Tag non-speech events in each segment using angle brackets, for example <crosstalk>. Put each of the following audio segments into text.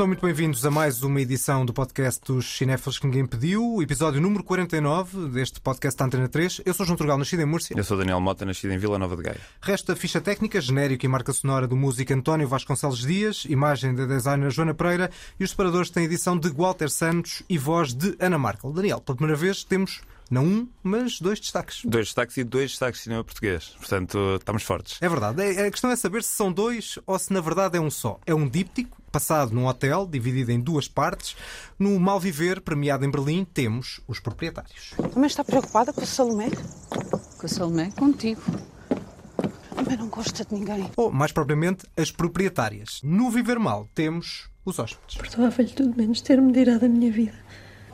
Sejam muito bem-vindos a mais uma edição do podcast dos Cinéfilos que ninguém pediu, episódio número 49 deste podcast da Antena 3. Eu sou João Turgal, nascido em Múrcia. Eu sou Daniel Mota, nascido em Vila Nova de Gaia. Resta a ficha técnica, genérico e marca sonora do músico António Vasconcelos Dias, imagem da designer Joana Pereira e os separadores têm edição de Walter Santos e voz de Ana Markel. Daniel, pela primeira vez temos não um, mas dois destaques. Dois destaques e dois destaques de cinema português. Portanto, estamos fortes. É verdade. É, a questão é saber se são dois ou se na verdade é um só. É um díptico, passado num hotel, dividido em duas partes. No Mal Viver, premiado em Berlim, temos os proprietários. Também está preocupada com o Salomé? Com a Salomé? Contigo. Também não gosta de ninguém. Ou, mais propriamente, as proprietárias. No Viver Mal, temos os hóspedes. Perdoava-lhe tudo menos ter-me tirado a minha vida.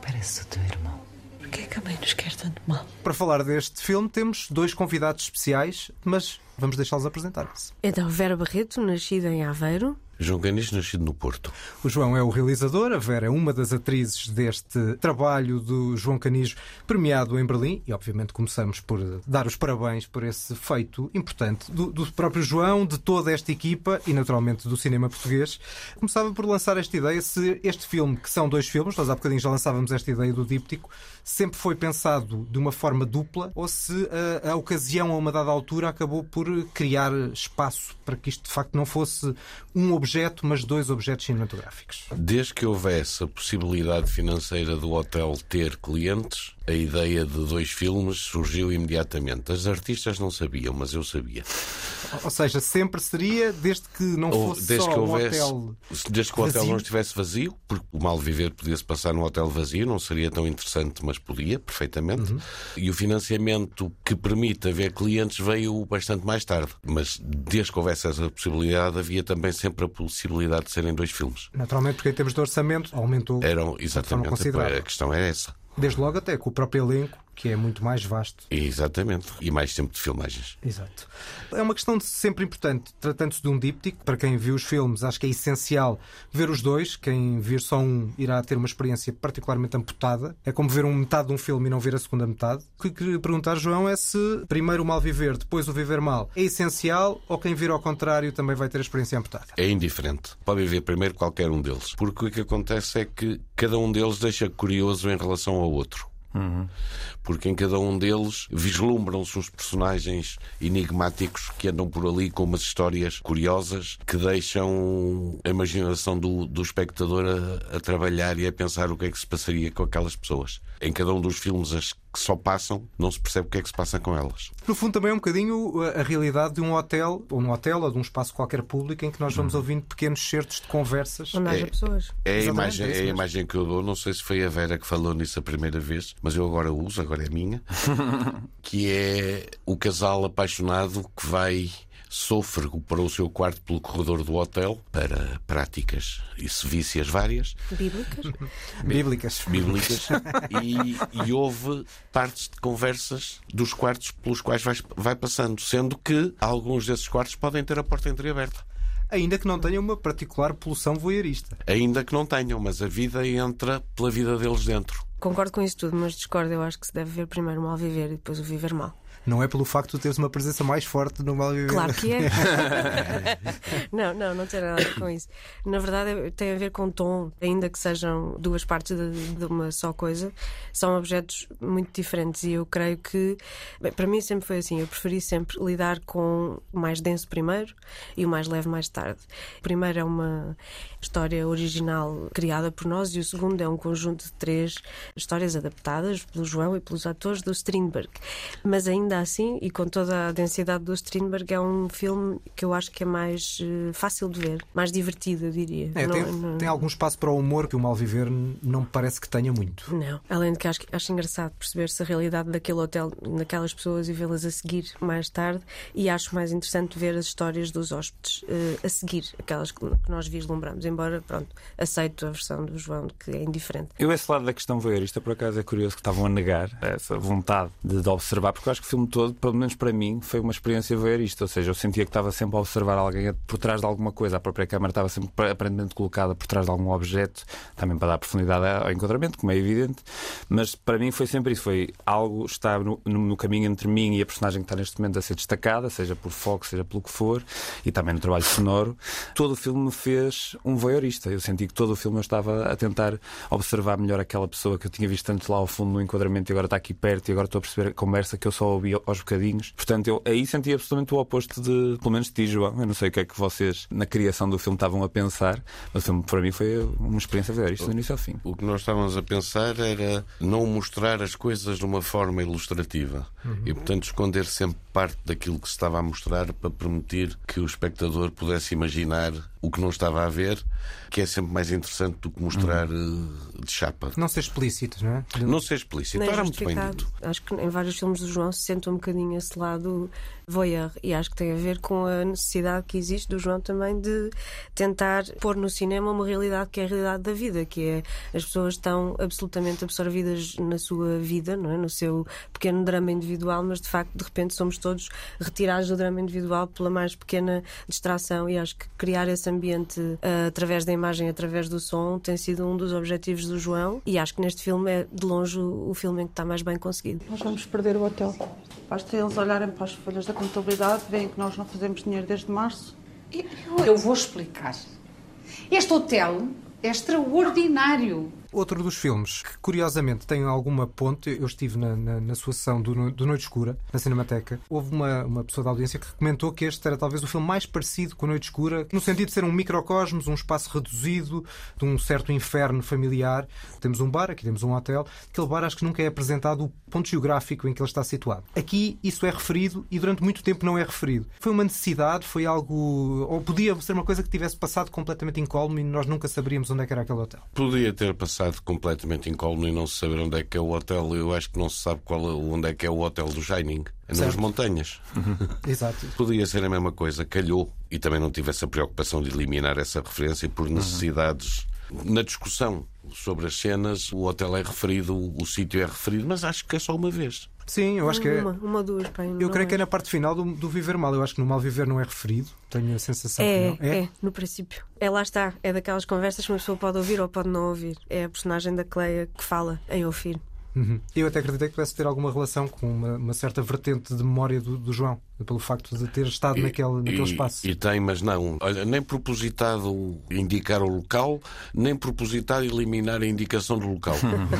Parece o teu irmão. Porquê é que a mãe nos quer tanto mal? Para falar deste filme, temos dois convidados especiais, mas vamos deixá-los apresentar-se. Então, Vera Barreto, nascida em Aveiro. João Canis, nascido no Porto. O João é o realizador, a Vera é uma das atrizes deste trabalho do João Canijo, premiado em Berlim. E, obviamente, começamos por dar os parabéns por esse feito importante do, do próprio João, de toda esta equipa e, naturalmente, do cinema português. Começava por lançar esta ideia se este filme, que são dois filmes, nós há bocadinho já lançávamos esta ideia do díptico, sempre foi pensado de uma forma dupla ou se a, a ocasião, a uma dada altura, acabou por criar espaço para que isto, de facto, não fosse um objeto objeto, mas dois objetos cinematográficos. Desde que houvesse a possibilidade financeira do hotel ter clientes, a ideia de dois filmes surgiu imediatamente. As artistas não sabiam, mas eu sabia. Ou seja, sempre seria desde que não Ou, fosse desde só que um houvesse, hotel Desde que o hotel vazio. não estivesse vazio, porque o mal viver podia-se passar num hotel vazio, não seria tão interessante, mas podia, perfeitamente. Uhum. E o financiamento que permite haver clientes veio bastante mais tarde. Mas desde que houvesse essa possibilidade, havia também sempre a possibilidade de serem dois filmes. Naturalmente, porque em termos de orçamento aumentou. Eram, exatamente, a questão é essa. Desde logo até com o próprio elenco, que é muito mais vasto. Exatamente. E mais tempo de filmagens. Exato. É uma questão sempre importante, tratando-se de um díptico. Para quem viu os filmes, acho que é essencial ver os dois. Quem vir só um irá ter uma experiência particularmente amputada. É como ver um metade de um filme e não ver a segunda metade. O que queria perguntar, João, é se primeiro o mal viver, depois o viver mal é essencial ou quem vir ao contrário também vai ter a experiência amputada. É indiferente. Podem ver primeiro qualquer um deles. Porque o que acontece é que cada um deles deixa curioso em relação ao outro. Porque em cada um deles vislumbram-se uns personagens enigmáticos que andam por ali com umas histórias curiosas que deixam a imaginação do, do espectador a, a trabalhar e a pensar o que é que se passaria com aquelas pessoas. Em cada um dos filmes, as que só passam, não se percebe o que é que se passa com elas. No fundo, também é um bocadinho a a realidade de um hotel, ou num hotel, ou de um espaço qualquer público, em que nós vamos ouvindo pequenos certos de conversas. Onde haja pessoas. É a, imagem, é é a imagem que eu dou. Não sei se foi a Vera que falou nisso a primeira vez, mas eu agora uso, agora é minha. <laughs> que é o casal apaixonado que vai sôfrego para o seu quarto pelo corredor do hotel para práticas e sevícias várias, Bíblicas. <laughs> Bíblicas. bíblicas, <laughs> e, e houve partes de conversas dos quartos pelos quais vai, vai passando, sendo que alguns desses quartos podem ter a porta entreaberta. Ainda que não tenha uma particular poluição voyeurista. Ainda que não tenham, mas a vida entra pela vida deles dentro. Concordo com isso tudo, mas discordo. Eu acho que se deve ver primeiro o mal viver e depois o viver mal. Não é pelo facto de teres uma presença mais forte no mal viver. Claro que é. <laughs> não, não, não tem nada a ver com isso. Na verdade, tem a ver com tom, ainda que sejam duas partes de, de uma só coisa, são objetos muito diferentes e eu creio que, bem, para mim sempre foi assim, eu preferi sempre lidar com o mais denso primeiro e o mais leve mais tarde. O primeiro é uma história original criada por nós e o segundo é um conjunto de três histórias adaptadas pelo João e pelos atores do Strindberg. Mas ainda assim, e com toda a densidade do Strindberg, é um filme que eu acho que é mais eh, fácil de ver, mais divertido, eu diria. É, Não- tem, não- tem algum espaço para o humor que o mal viver não me parece que tenha muito. Não. Além de que acho, acho engraçado perceber-se a realidade daquele hotel, daquelas pessoas e vê-las a seguir mais tarde. E acho mais interessante ver as histórias dos hóspedes eh, a seguir, aquelas que, que nós vislumbramos. Embora, pronto, aceito a versão do João, que é indiferente. Eu, esse lado da questão voyeurista, por acaso, é curioso que estavam a negar essa vontade de, de observar, porque eu acho que o filme todo, pelo menos para mim, foi uma experiência ver isto. Ou seja, eu sentia que estava sempre a observar alguém por trás de alguma coisa. A própria câmera estava sempre aparentemente colocada por trás de algum objeto, também para dar profundidade ao enquadramento, como é evidente. Mas para mim foi sempre isso. Foi algo estar no, no caminho entre mim e a personagem que está neste momento a ser destacada, seja por foco, seja pelo que for, e também no trabalho sonoro. Todo o filme me fez um voyeurista. Eu senti que todo o filme eu estava a tentar observar melhor aquela pessoa que eu tinha visto antes lá ao fundo no enquadramento e agora está aqui perto e agora estou a perceber a conversa que eu só ouvi aos bocadinhos. Portanto, eu aí senti absolutamente o oposto de, pelo menos de ti, João. Eu não sei o que é que vocês, na criação do filme, estavam a pensar, mas o filme para mim foi uma experiência ver isto do início ao fim. O que nós estávamos a pensar era não mostrar as coisas de uma forma ilustrativa uhum. e, portanto, esconder sempre parte daquilo que se estava a mostrar para permitir que o espectador pudesse imaginar o que não estava a ver, que é sempre mais interessante do que mostrar hum. de chapa. Não ser explícito, não é? Não ser explícito, Nem era muito bem dito. Acho que em vários filmes do João se sente um bocadinho esse lado voyeur e acho que tem a ver com a necessidade que existe do João também de tentar pôr no cinema uma realidade que é a realidade da vida, que é as pessoas estão absolutamente absorvidas na sua vida, não é? no seu pequeno drama individual, mas de facto de repente somos todos retirados do drama individual pela mais pequena distração e acho que criar esse ambiente uh, através da imagem, através do som, tem sido um dos objetivos do João e acho que neste filme é de longe o, filme em que está mais bem conseguido. Nós vamos perder o hotel. Basta eles olharem para as folhas da contabilidade, veem que nós não fazemos dinheiro desde março. Eu, eu vou explicar. Este hotel é extraordinário. Outro dos filmes que, curiosamente, tem alguma ponte, eu estive na, na, na sua sessão do, do, Noite Escura, na Cinemateca. Houve uma, uma pessoa da audiência que comentou que este era talvez o filme mais parecido com Noite Escura, no sentido de ser um microcosmos, um espaço reduzido, de um certo inferno familiar. Temos um bar, aqui temos um hotel. Aquele bar acho que nunca é apresentado o ponto geográfico em que ele está situado. Aqui isso é referido e durante muito tempo não é referido. Foi uma necessidade, foi algo. ou podia ser uma coisa que tivesse passado completamente incólume e nós nunca saberíamos onde é que era aquele hotel. Podia ter passado passado completamente incólume e não se saber onde é que é o hotel. Eu acho que não se sabe qual, é onde é que é o hotel do Shining. É nas montanhas. <laughs> Exato. Podia ser a mesma coisa, calhou. E também não tive essa preocupação de eliminar essa referência por necessidades. Na discussão sobre as cenas, o hotel é referido, o sítio é referido, mas acho que é só uma vez. Sim, eu acho que é. Uma, uma duas, pai, Eu creio é. que é na parte final do, do Viver Mal. Eu acho que no Mal Viver não é referido. Tenho a sensação é, que não. É? é, no princípio. É lá está. É daquelas conversas que uma pessoa pode ouvir ou pode não ouvir. É a personagem da Cleia que fala em ouvir. Uhum. Eu até acreditei que pudesse ter alguma relação com uma, uma certa vertente de memória do, do, João, pelo facto de ter estado e, naquele, naquele e, espaço. E tem, mas não. Olha, nem propositado indicar o local, nem propositado eliminar a indicação do local.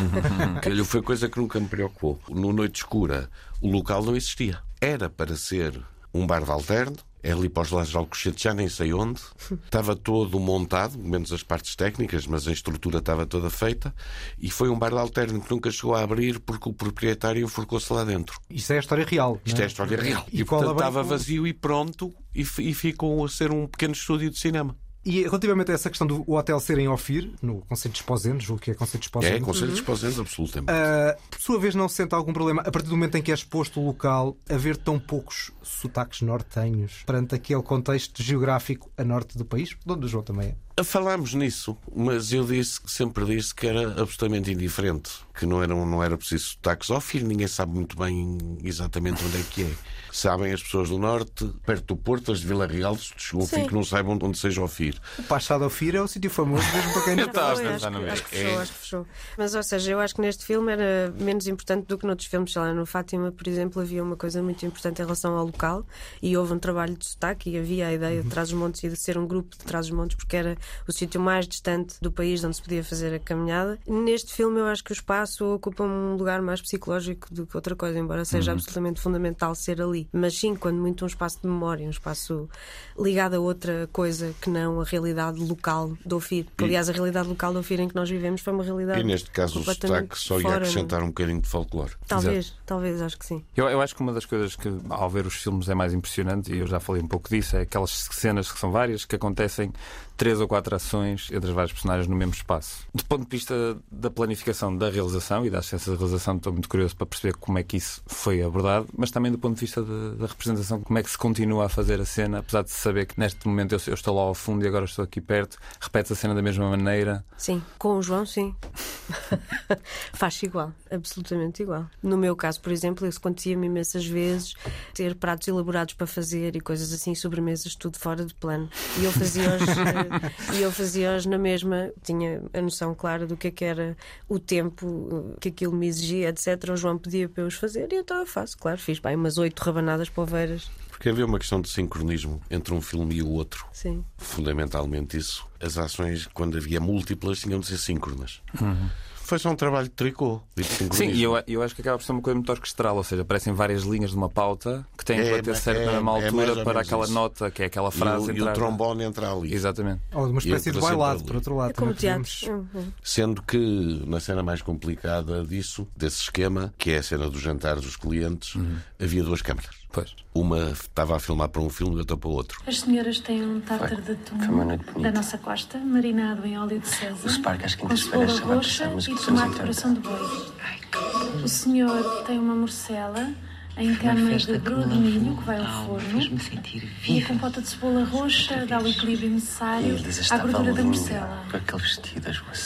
<laughs> que foi coisa que nunca me preocupou. No Noite Escura, o local não existia. Era para ser um bar de alterno, é ali para os lados de Alcochete, já nem sei onde. <laughs> Estava todo montado, menos as partes técnicas, mas a estrutura estava toda feita. E foi um bar de alterno que nunca chegou a abrir porque o proprietário enforcou-se lá dentro. Isso é a história real. Isto é, é a história real. E, e portanto, estava vazio e pronto e, e ficou a ser um pequeno estúdio de cinema. E relativamente a essa questão do hotel ser em Ofir, no Conselho de Esposendo, julgo que é Conselho de Esposendo. É, Conselho de Esposendo, absolutamente. Uh, por sua vez, não se sente algum problema, a partir do momento em que é exposto o local, haver tão poucos sotaques nortenhos perante aquele contexto geográfico a norte do país, onde o João também é? Falámos nisso, mas eu disse sempre disse que era absolutamente indiferente, que não era, não era preciso sotaques. Ao fim, ninguém sabe muito bem exatamente onde é que é. Sabem as pessoas do norte, perto do Porto, as de Vila Real, chegou um fim que não saibam onde seja o FIR. O Pachado ao FIR é o sítio famoso mesmo para quem não <laughs> está. Acho, acho que fechou, acho que fechou. Mas, ou seja, eu acho que neste filme era menos importante do que noutros filmes. Sei lá, no Fátima, por exemplo, havia uma coisa muito importante em relação ao local e houve um trabalho de sotaque e havia a ideia de Trás-os-Montes e de ser um grupo de Trás-os-Montes porque era o sítio mais distante do país onde se podia fazer a caminhada. Neste filme, eu acho que o espaço ocupa um lugar mais psicológico do que outra coisa, embora seja uhum. absolutamente fundamental ser ali. Mas sim, quando muito um espaço de memória, um espaço ligado a outra coisa que não a realidade local do Ofir. E... Aliás, a realidade local do Ofir em que nós vivemos foi uma realidade. E neste caso, o sotaque só ia acrescentar um bocadinho de folclore. Talvez, Exato. talvez, acho que sim. Eu, eu acho que uma das coisas que, ao ver os filmes, é mais impressionante, e eu já falei um pouco disso, é aquelas cenas que são várias, que acontecem três ou quatro ações entre as várias personagens no mesmo espaço. Do ponto de vista da planificação da realização e da assistência da realização, estou muito curioso para perceber como é que isso foi abordado, mas também do ponto de vista de, da representação, como é que se continua a fazer a cena, apesar de saber que neste momento eu, eu estou lá ao fundo e agora estou aqui perto, repete a cena da mesma maneira. Sim, com o João, sim. <laughs> Faz igual, absolutamente igual. No meu caso, por exemplo, isso acontecia-me imensas vezes ter pratos elaborados para fazer e coisas assim, sobremesas, tudo fora de plano. E eu fazia-os <laughs> <laughs> e eu fazia na mesma, tinha a noção clara do que, é que era o tempo que aquilo me exigia, etc. O João pedia para eu os fazer e então eu faço, claro, fiz bem umas oito rabanadas poveiras. Porque havia uma questão de sincronismo entre um filme e o outro. Sim. Fundamentalmente isso. As ações, quando havia múltiplas, tinham de ser síncronas. Uhum. Foi só um trabalho de tricô. De Sim, e eu, eu acho que acaba por ser uma coisa muito orquestral, ou seja, aparecem várias linhas de uma pauta que têm é, que bater certo é, na mesma é altura é para aquela isso. nota, que é aquela frase. E o, e o trombone entra ali. Exatamente. Ou uma espécie de bailado, por outro lado. É como teatro. Uhum. Sendo que na cena mais complicada disso, desse esquema, que é a cena dos jantares dos clientes, uhum. havia duas câmaras. Pois. Uma estava a filmar para um filme e outra para outro. As senhoras têm um tártar de atum da nossa costa, marinado em óleo de césar, o Spark, às com cebola roxa e tomate coração de boi. O senhor tem uma morcela em cama de broa de milho que vai ao forno e a compota de cebola roxa dá o equilíbrio necessário à gordura da morcela.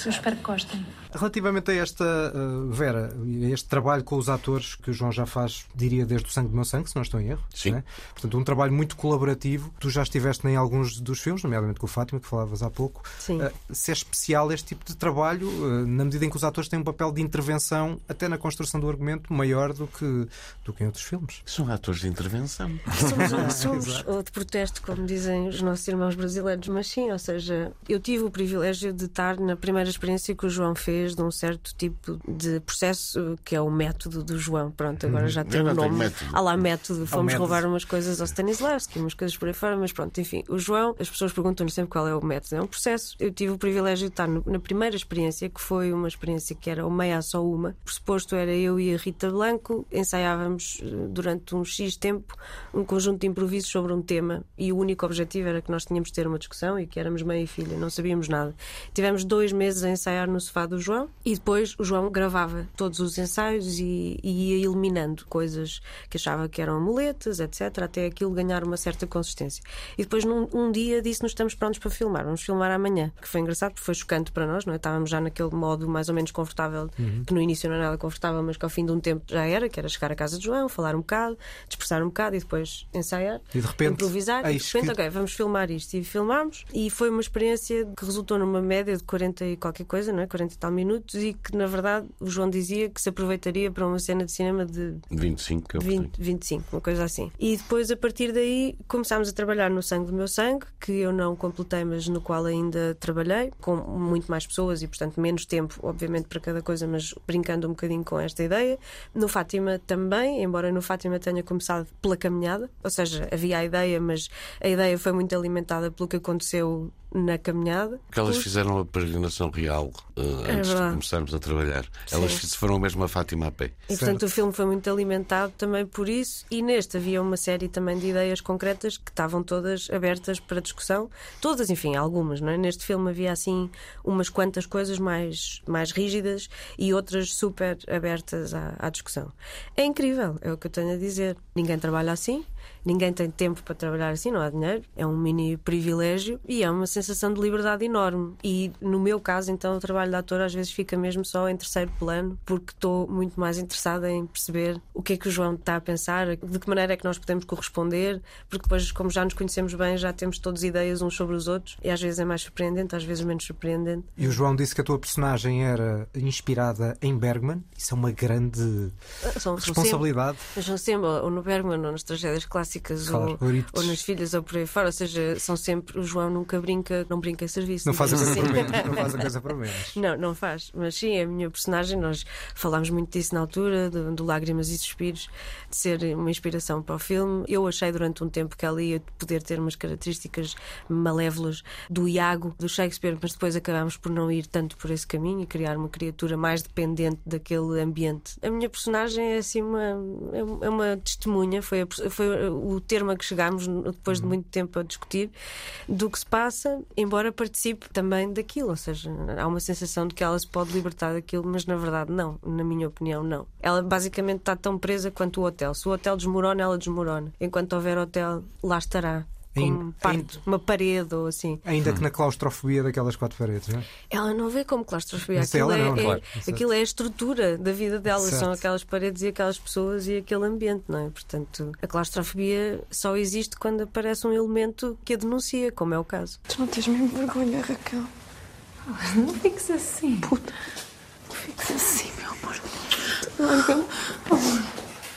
Eu espero que gostem. Relativamente a esta, uh, Vera, a este trabalho com os atores que o João já faz, diria, desde o Sangue do Meu Sangue, se não estou em erro. Sim. Né? Portanto, um trabalho muito colaborativo. Tu já estiveste em alguns dos filmes, nomeadamente com o Fátima, que falavas há pouco. Sim. Uh, se é especial este tipo de trabalho, uh, na medida em que os atores têm um papel de intervenção, até na construção do argumento, maior do que, do que em outros filmes. São atores de intervenção. Somos, <laughs> somos ou de protesto, como dizem os nossos irmãos brasileiros, mas sim, ou seja, eu tive o privilégio de estar na primeira experiência que o João fez de um certo tipo de processo que é o método do João. Pronto, agora já tem um nome. Há lá método. Fomos método. roubar umas coisas ao Stanislavski, umas coisas por aí fora, mas pronto, enfim. O João, as pessoas perguntam-lhe sempre qual é o método. É um processo. Eu tive o privilégio de estar na primeira experiência, que foi uma experiência que era o meia só uma. Por suposto, era eu e a Rita Blanco, ensaiávamos eh, durante um X tempo um conjunto de improvisos sobre um tema e o único objetivo era que nós tínhamos de ter uma discussão e que éramos mãe e filha, não sabíamos nada. Tivemos dois meses a ensaiar no sofá do João e depois o João gravava todos os ensaios e, e ia eliminando coisas que achava que eram muletas, etc., até aquilo ganhar uma certa consistência. E depois, num um dia, disse-nos estamos prontos para filmar, vamos filmar amanhã. Que foi engraçado, porque foi chocante para nós, não é? Estávamos já naquele modo mais ou menos confortável, uhum. que no início não era nada confortável, mas que ao fim de um tempo já era, que era chegar à casa de João, falar um bocado, dispersar um bocado e depois ensaiar, e de repente, improvisar. E de repente, que... ok, vamos filmar isto. E filmámos, e foi uma experiência que resultou numa média de 40 e qualquer coisa, não é? 40 e tal minutos, e que na verdade o João dizia que se aproveitaria para uma cena de cinema de 25, 20, 25, uma coisa assim. E depois, a partir daí, começámos a trabalhar no Sangue do Meu Sangue, que eu não completei, mas no qual ainda trabalhei, com muito mais pessoas e, portanto, menos tempo, obviamente, para cada coisa, mas brincando um bocadinho com esta ideia. No Fátima também, embora no Fátima tenha começado pela caminhada, ou seja, havia a ideia, mas a ideia foi muito alimentada pelo que aconteceu na caminhada. Porque elas fizeram a peregrinação real uh, antes é de começarmos a trabalhar. Sim. Elas foram mesmo a Fátima a pé. E portanto o filme foi muito alimentado também por isso. E neste havia uma série também de ideias concretas que estavam todas abertas para discussão. Todas, enfim, algumas, não é? Neste filme havia assim umas quantas coisas mais, mais rígidas e outras super abertas à, à discussão. É incrível, é o que eu tenho a dizer. Ninguém trabalha assim. Ninguém tem tempo para trabalhar assim, não há dinheiro. É um mini privilégio e é uma sensação de liberdade enorme. E no meu caso, então, o trabalho de ator às vezes fica mesmo só em terceiro plano, porque estou muito mais interessada em perceber o que é que o João está a pensar, de que maneira é que nós podemos corresponder, porque depois, como já nos conhecemos bem, já temos todas ideias uns sobre os outros e às vezes é mais surpreendente, às vezes menos surpreendente. E o João disse que a tua personagem era inspirada em Bergman. Isso é uma grande são, responsabilidade. São sempre, ou no Bergman ou nas tragédias clássicas clássicas claro, ou, ou, nas filhas ou por aí fora. Ou seja, são sempre. O João nunca brinca, não brinca em serviço. Não faz a coisa assim. <laughs> para menos. Não faz a coisa para menos. Não, não faz. Mas sim, a minha personagem, nós falámos muito disso na altura, do, do Lágrimas e Suspiros, de ser uma inspiração para o filme. Eu achei durante um tempo que ela ia poder ter umas características malévolas do Iago, do Shakespeare, mas depois acabámos por não ir tanto por esse caminho e criar uma criatura mais dependente daquele ambiente. A minha personagem é assim uma, é uma testemunha, foi, a, foi o termo a que chegámos depois de uhum. muito tempo a discutir do que se passa, embora participe também daquilo. Ou seja, há uma sensação de que ela se pode libertar daquilo, mas na verdade não, na minha opinião, não. Ela basicamente está tão presa quanto o hotel. Se o hotel desmorona, ela desmorona. Enquanto houver hotel, lá estará como parte, uma parede ou assim. Ainda que na claustrofobia daquelas quatro paredes, não é? Ela não vê como claustrofobia. Aquilo, é, não, é, claro. aquilo é a estrutura da vida dela, certo. são aquelas paredes e aquelas pessoas e aquele ambiente, não é? Portanto, a claustrofobia só existe quando aparece um elemento que a denuncia, como é o caso. Tu não tens mesmo vergonha, Raquel? Não fiques assim. Puta. Não fiques assim, meu amor. Larga-me.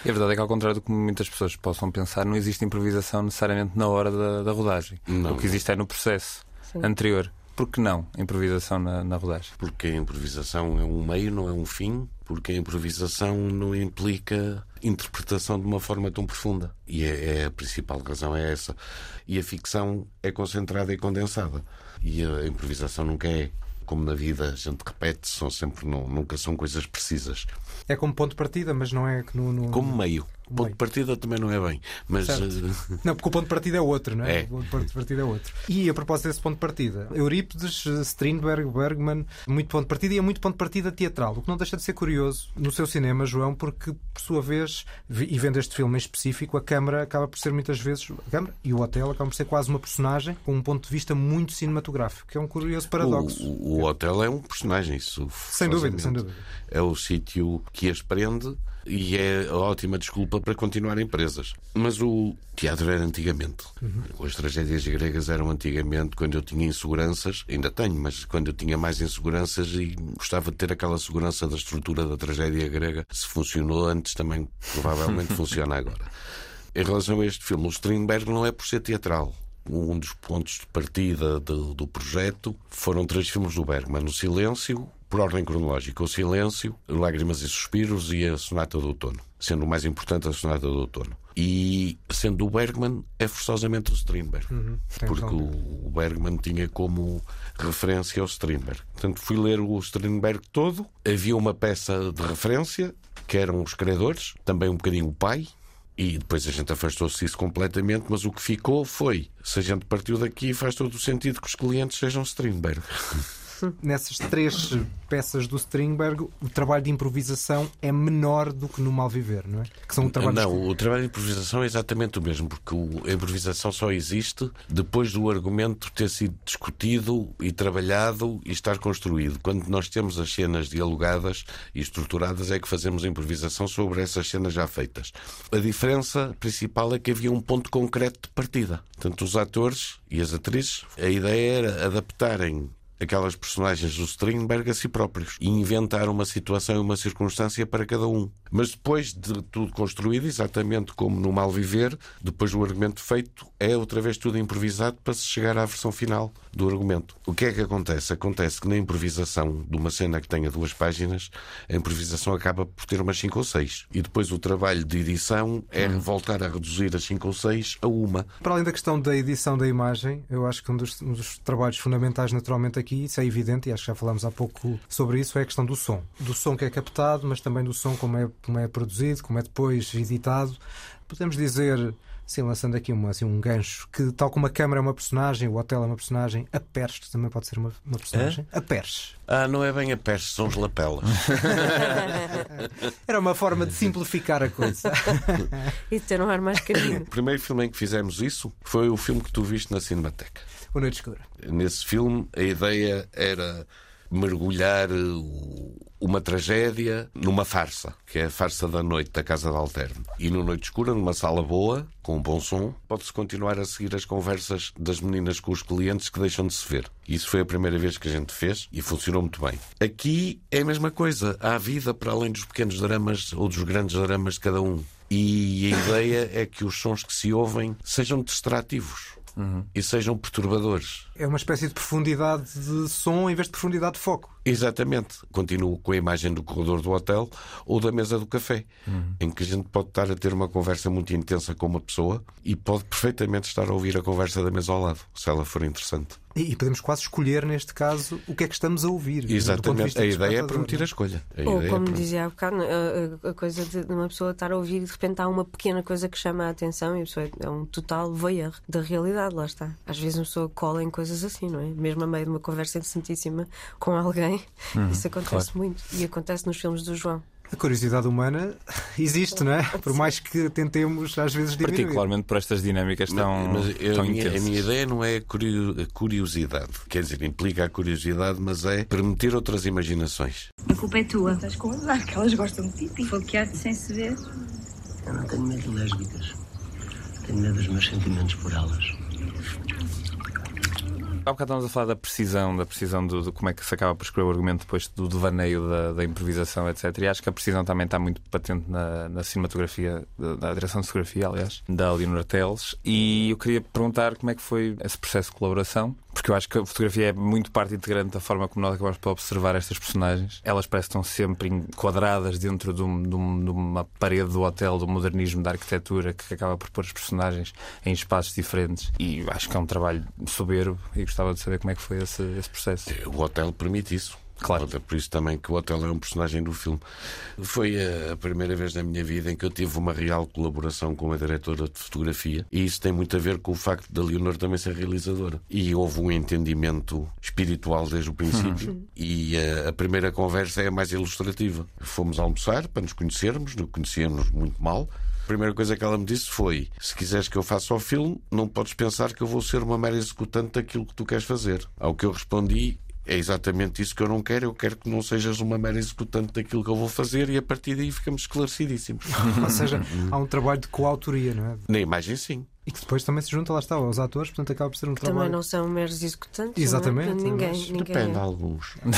E a verdade é que, ao contrário do que muitas pessoas possam pensar, não existe improvisação necessariamente na hora da, da rodagem. Não. O que existe é no processo Sim. anterior. Por que não improvisação na, na rodagem? Porque a improvisação é um meio, não é um fim. Porque a improvisação não implica interpretação de uma forma tão profunda. E é, é a principal razão é essa. E a ficção é concentrada e condensada. E a improvisação nunca é como na vida a gente repete, são sempre, não, nunca são coisas precisas. É como ponto de partida, mas não é que no, no... Como meio. O ponto de partida também não é bem. Mas... Eh, não, porque o ponto de partida é outro, não é? é? O ponto de partida é outro. E a propósito desse ponto de partida, Eurípides, Strindberg, Bergman, muito ponto de partida e é muito ponto de partida teatral. O que não deixa de ser curioso no seu cinema, João, porque, por sua vez, e vendo este filme em específico, a câmara acaba por ser muitas vezes. A câmara e o hotel acabam por ser quase uma personagem com um ponto de vista muito cinematográfico, que é um curioso paradoxo. O, o hotel é um personagem, isso. Sem dúvida, sem dúvida. É o sítio que as prende e é a ótima desculpa para continuarem presas. Mas o teatro era antigamente. Uhum. As tragédias gregas eram antigamente, quando eu tinha inseguranças, ainda tenho, mas quando eu tinha mais inseguranças e gostava de ter aquela segurança da estrutura da tragédia grega. Se funcionou antes, também provavelmente <laughs> funciona agora. Em relação a este filme, o Strindberg não é por ser teatral um dos pontos de partida do, do, projeto foram três filmes do Bergman: O Silêncio, por ordem cronológica, O Silêncio, Lágrimas e Suspiros e a Sonata do Outono, sendo o mais importante a Sonata do Outono. E sendo o Bergman, é forçosamente o Strindberg, uhum, porque o Bergman tinha como referência o Strindberg. Portanto, fui ler o Strindberg todo, havia uma peça de referência, que eram os criadores, também um bocadinho o pai, e depois a gente afastou-se disso completamente, mas o que ficou foi: se a gente partiu daqui, faz todo o sentido que os clientes sejam Strindberg. <laughs> nessas três peças do Strindberg, o trabalho de improvisação é menor do que no Malviver, não é? Que são. Não, o trabalho de improvisação é exatamente o mesmo, porque a improvisação só existe depois do argumento ter sido discutido e trabalhado e estar construído. Quando nós temos as cenas dialogadas e estruturadas, é que fazemos a improvisação sobre essas cenas já feitas. A diferença principal é que havia um ponto concreto de partida. Tanto os atores e as atrizes, a ideia era adaptarem aquelas personagens do Strindberg a si próprios e inventar uma situação e uma circunstância para cada um. Mas depois de tudo construído, exatamente como no Mal Viver, depois do argumento feito, é outra vez tudo improvisado para se chegar à versão final do argumento. O que é que acontece? Acontece que na improvisação de uma cena que tenha duas páginas, a improvisação acaba por ter umas 5 ou 6. E depois o trabalho de edição é hum. voltar a reduzir as 5 ou 6 a uma. Para além da questão da edição da imagem, eu acho que um dos, um dos trabalhos fundamentais naturalmente aqui, isso é evidente, e acho que já falámos há pouco sobre isso, é a questão do som. Do som que é captado, mas também do som como é como é produzido, como é depois editado. Podemos dizer, sim, lançando aqui uma, assim, um gancho, que tal como a câmara é uma personagem, o hotel é uma personagem, a Perche também pode ser uma, uma personagem. É? A Perche. Ah, não é bem a Perche, são os lapelas. <laughs> Era uma forma de simplificar a coisa. <laughs> e ter um ar mais <coughs> carinho. O primeiro filme em que fizemos isso foi o filme que tu viste na Cinemateca. O Noite Escura. Nesse filme, a ideia era mergulhar uma tragédia numa farsa, que é a farsa da noite da Casa de Alterno. E no Noite Escura, numa sala boa, com um bom som, pode-se continuar a seguir as conversas das meninas com os clientes que deixam de se ver. Isso foi a primeira vez que a gente fez e funcionou muito bem. Aqui é a mesma coisa. Há vida para além dos pequenos dramas ou dos grandes dramas de cada um. E a ideia é que os sons que se ouvem sejam distrativos uhum. e sejam perturbadores. É uma espécie de profundidade de som em vez de profundidade de foco. Exatamente. Continuo com a imagem do corredor do hotel ou da mesa do café, uhum. em que a gente pode estar a ter uma conversa muito intensa com uma pessoa e pode perfeitamente estar a ouvir a conversa da mesa ao lado, se ela for interessante. E podemos quase escolher, neste caso, o que é que estamos a ouvir. Exatamente. A ideia é permitir a escolha. A Ou, ideia como é dizia há bocado, a, a, a coisa de uma pessoa estar a ouvir e de repente há uma pequena coisa que chama a atenção e a pessoa é um total voyeur da realidade, lá está. Às vezes uma pessoa cola em coisas assim, não é? Mesmo a meio de uma conversa interessantíssima com alguém, Uhum, isso acontece claro. muito. E acontece nos filmes do João. A curiosidade humana <laughs> existe, não é? <laughs> Por mais que tentemos, às vezes, diminuir. Particularmente por estas dinâmicas tão, Mas eu- tão a, minha, a intensas. minha ideia não é a curio- a curiosidade. Quer dizer, implica a curiosidade, mas é permitir outras imaginações. A culpa é tua. Estás com azar, que elas gostam de pipi. Foquear-te sem se ver. Eu não tenho medo de lésbicas. Tenho medo dos meus sentimentos por elas. Há bocado estávamos a falar da precisão, da precisão do, como é que se acaba por escrever o argumento depois do devaneio da, da improvisação, etc. E acho que a precisão também está muito patente na, na cinematografia, da direção de fotografia, aliás, da Leonor Teles. E eu queria perguntar como é que foi esse processo de colaboração, porque eu acho que a fotografia é muito parte integrante da forma como nós acabamos por observar estas personagens. Elas parecem que estão sempre enquadradas dentro de, um- de um- de uma parede do hotel, do modernismo, da arquitetura, que acaba por pôr as personagens em espaços diferentes. E acho que é um trabalho soberbo e gostava de saber como é que foi esse, esse processo. O hotel permite isso. Claro. É por isso também que o hotel é um personagem do filme. Foi a, a primeira vez na minha vida em que eu tive uma real colaboração com uma diretora de fotografia e isso tem muito a ver com o facto da Leonor também ser realizadora. E houve um entendimento espiritual desde o princípio e a, a primeira conversa é a mais ilustrativa. Fomos almoçar para nos conhecermos, nos conhecíamos muito mal. A primeira coisa que ela me disse foi: se quiseres que eu faça o filme, não podes pensar que eu vou ser uma mera executante daquilo que tu queres fazer. Ao que eu respondi: é exatamente isso que eu não quero. Eu quero que não sejas uma mera executante daquilo que eu vou fazer e a partir daí ficamos esclarecidíssimos. <laughs> Ou seja, há um trabalho de coautoria, não é? Na imagem, sim. E que depois também se junta, lá está, aos atores, portanto acaba por ser um Também trabalho. não são meros executantes. Exatamente, Não é? Ninguém, mas ninguém Depende, é. alguns. <laughs> Eu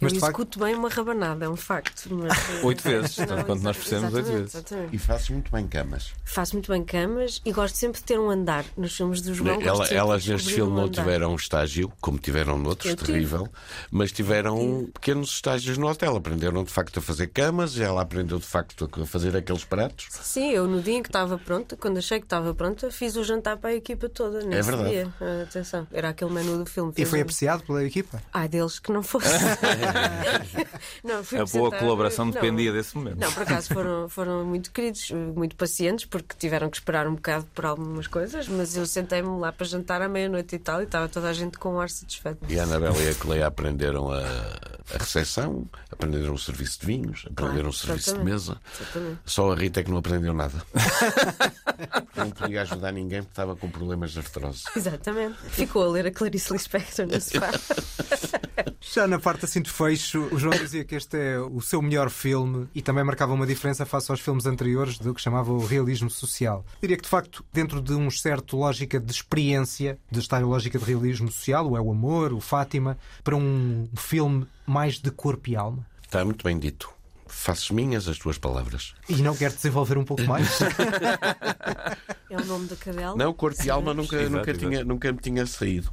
Mas, facto- executo bem uma rabanada, é um facto. mas- Oito vezes, Não, tanto quanto nós percebemos, oito vezes. exatamente. E faço muito bem camas. Faço muito bem camas e gosto sempre de ter um andar nos filmes do João. Ela- elas neste filme um não tiveram um estágio, como tiveram noutros, Eu tive. terrível, mas tiveram pequenos estágios no hotel. Aprenderam de facto a fazer camas, e ela aprendeu de facto a fazer aqueles pratos. Sim, eu no dia em que estava pronta, quando achei que estava pronta, fiz o jantar para a equipa toda. Nesse verdade. Dia. Ah, atenção, era aquele menu do filme. E foi apreciado pela equipa. Ai, deles que não fosse. <laughs> não, fui A boa colaboração não. dependia desse momento. Não, por acaso foram, foram muito queridos, muito pacientes, porque tiveram que esperar um bocado por algumas coisas, mas eu sentei-me lá para jantar à meia-noite e tal, e estava toda a gente com um ar satisfeito. E a Anabela e a Cleia aprenderam a, a recepção, aprenderam o serviço de vinhos, aprenderam o serviço de mesa. Exatamente. Só a Rita é que não aprendeu nada. <laughs> não podia ajudar ninguém porque estava com problemas de artrose. Exatamente. Ficou a ler a Clarice Lispector no sofá. Já na parte assim de fecho, o João dizia que este é o seu melhor filme e também marcava uma diferença face aos filmes anteriores do que chamava o realismo social. Diria que, de facto, dentro de um certo lógica de experiência, de estar em lógica de realismo social, o É o Amor, o Fátima, para um filme mais de corpo e alma. Está muito bem dito. Faço minhas as tuas palavras. E não quer desenvolver um pouco mais? <laughs> É o nome da cadela. Não, corpo e alma nunca, Exato, nunca, exato. tinha, nunca me tinha saído.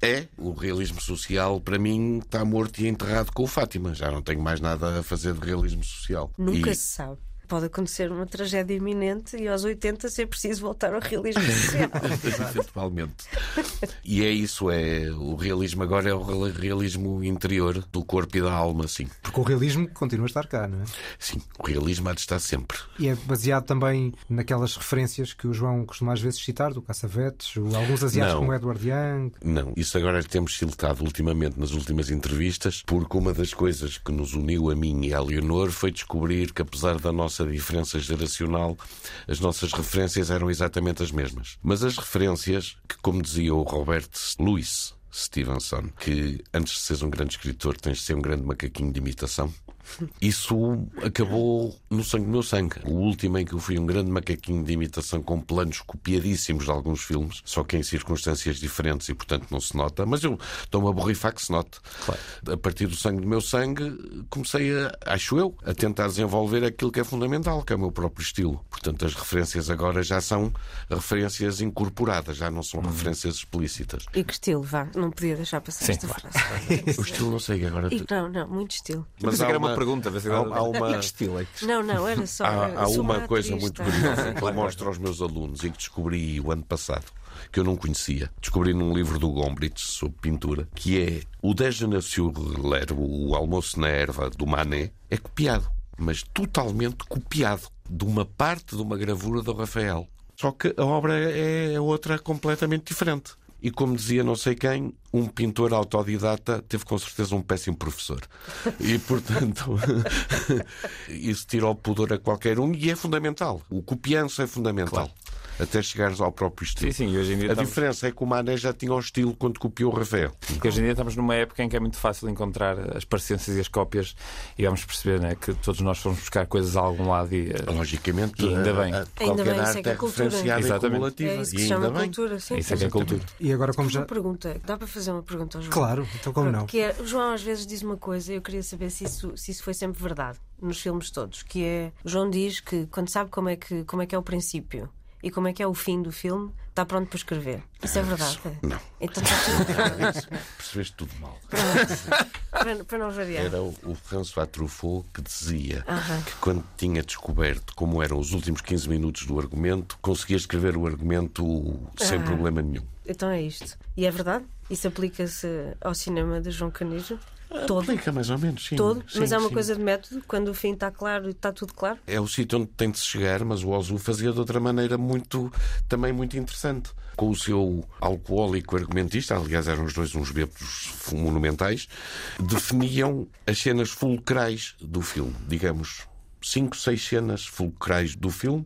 É, o realismo social, para mim, está morto e enterrado com o Fátima. Já não tenho mais nada a fazer de realismo social. Nunca E- se sabe. Pode acontecer uma tragédia iminente e aos 80 ser preciso voltar ao realismo social. <laughs> Eventualmente. E é isso, é o realismo agora é o real- realismo interior do corpo e da alma, sim. Porque o realismo continua a estar cá, não é? Sim, o realismo há de estar sempre. E é baseado também naquelas referências que o João costuma às vezes citar, do Caçavetes, o- alguns asiáticos Não. como Edward Young. Não, isso agora temos citado ultimamente nas últimas entrevistas, porque uma das coisas que nos uniu a mim e à Leonor foi descobrir que, apesar da nossa diferença geracional, as nossas referências eram exatamente as mesmas. Mas as referências, que, como dizia o Robert Louis Stevenson, que antes de seres um grande escritor tens de ser um grande macaquinho de imitação. Isso acabou no sangue do meu sangue. O último em que eu fui um grande macaquinho de imitação com planos copiadíssimos de alguns filmes, só que em circunstâncias diferentes e, portanto, não se nota. Mas eu estou-me a borrifar que se note. A partir do sangue do meu sangue, comecei a, acho eu, a tentar desenvolver aquilo que é fundamental, que é o meu próprio estilo. Portanto, as referências agora já são referências incorporadas, já não são referências explícitas. E que estilo, vá, não podia deixar passar Sim, esta claro. frase. <laughs> O estilo não sei agora. E, não, não, muito estilo. Mas Mas há uma- pergunta, há, há uma... <laughs> Não, não, era só. Há, há uma coisa muito tá? curiosa que eu mostro aos meus alunos e que descobri o ano passado, que eu não conhecia. Descobri num livro do Gombrich sobre pintura, que é o Déjeuner sur l'herbe, o almoço na erva do Manet, é copiado, mas totalmente copiado de uma parte de uma gravura do Rafael. Só que a obra é outra completamente diferente. E como dizia não sei quem, um pintor autodidata teve com certeza um péssimo professor. E, portanto, <laughs> isso tira o pudor a qualquer um e é fundamental. O copiança é fundamental. Claro. Até chegares ao próprio estilo. Sim, sim, hoje em dia a estamos... diferença é que o Mané já tinha o estilo quando copiou o Rafael. Porque hoje em dia estamos numa época em que é muito fácil encontrar as parecências e as cópias e vamos perceber né, que todos nós fomos buscar coisas a algum lado e, eh, Logicamente, e ainda bem. A, a, qualquer Ainda bem, é arte que é é cultura. referenciada e cumulativa. É isso que e se ainda chama bem. cultura, sim. Isso é que é cultura. E agora, como já. Uma pergunta, dá para fazer uma pergunta ao João? Claro, então como não? Que é, o João às vezes diz uma coisa e eu queria saber se isso, se isso foi sempre verdade nos filmes todos, que é o João diz que quando sabe como é que, como é, que é o princípio e como é que é o fim do filme, está pronto para escrever. Isso é verdade? Não. Então está tudo <laughs> Percebeste tudo mal. para, para não variar. Era o, o François Truffaut que dizia Aham. que quando tinha descoberto como eram os últimos 15 minutos do argumento, conseguia escrever o argumento sem Ah. problema nenhum. Então é isto. E é verdade? Isso aplica-se ao cinema de João Canijo? Todo? Aplica mais ou menos, sim. Todo? Sim, Mas é uma sim. coisa de método, quando o fim está claro e está tudo claro? É o sítio onde tem de se chegar, mas o Ozu fazia de outra maneira muito, também muito interessante. Com o seu alcoólico argumentista, aliás, eram os dois uns bêbados monumentais, definiam as cenas fulcrais do filme, digamos. Cinco, seis cenas fulcrais do filme.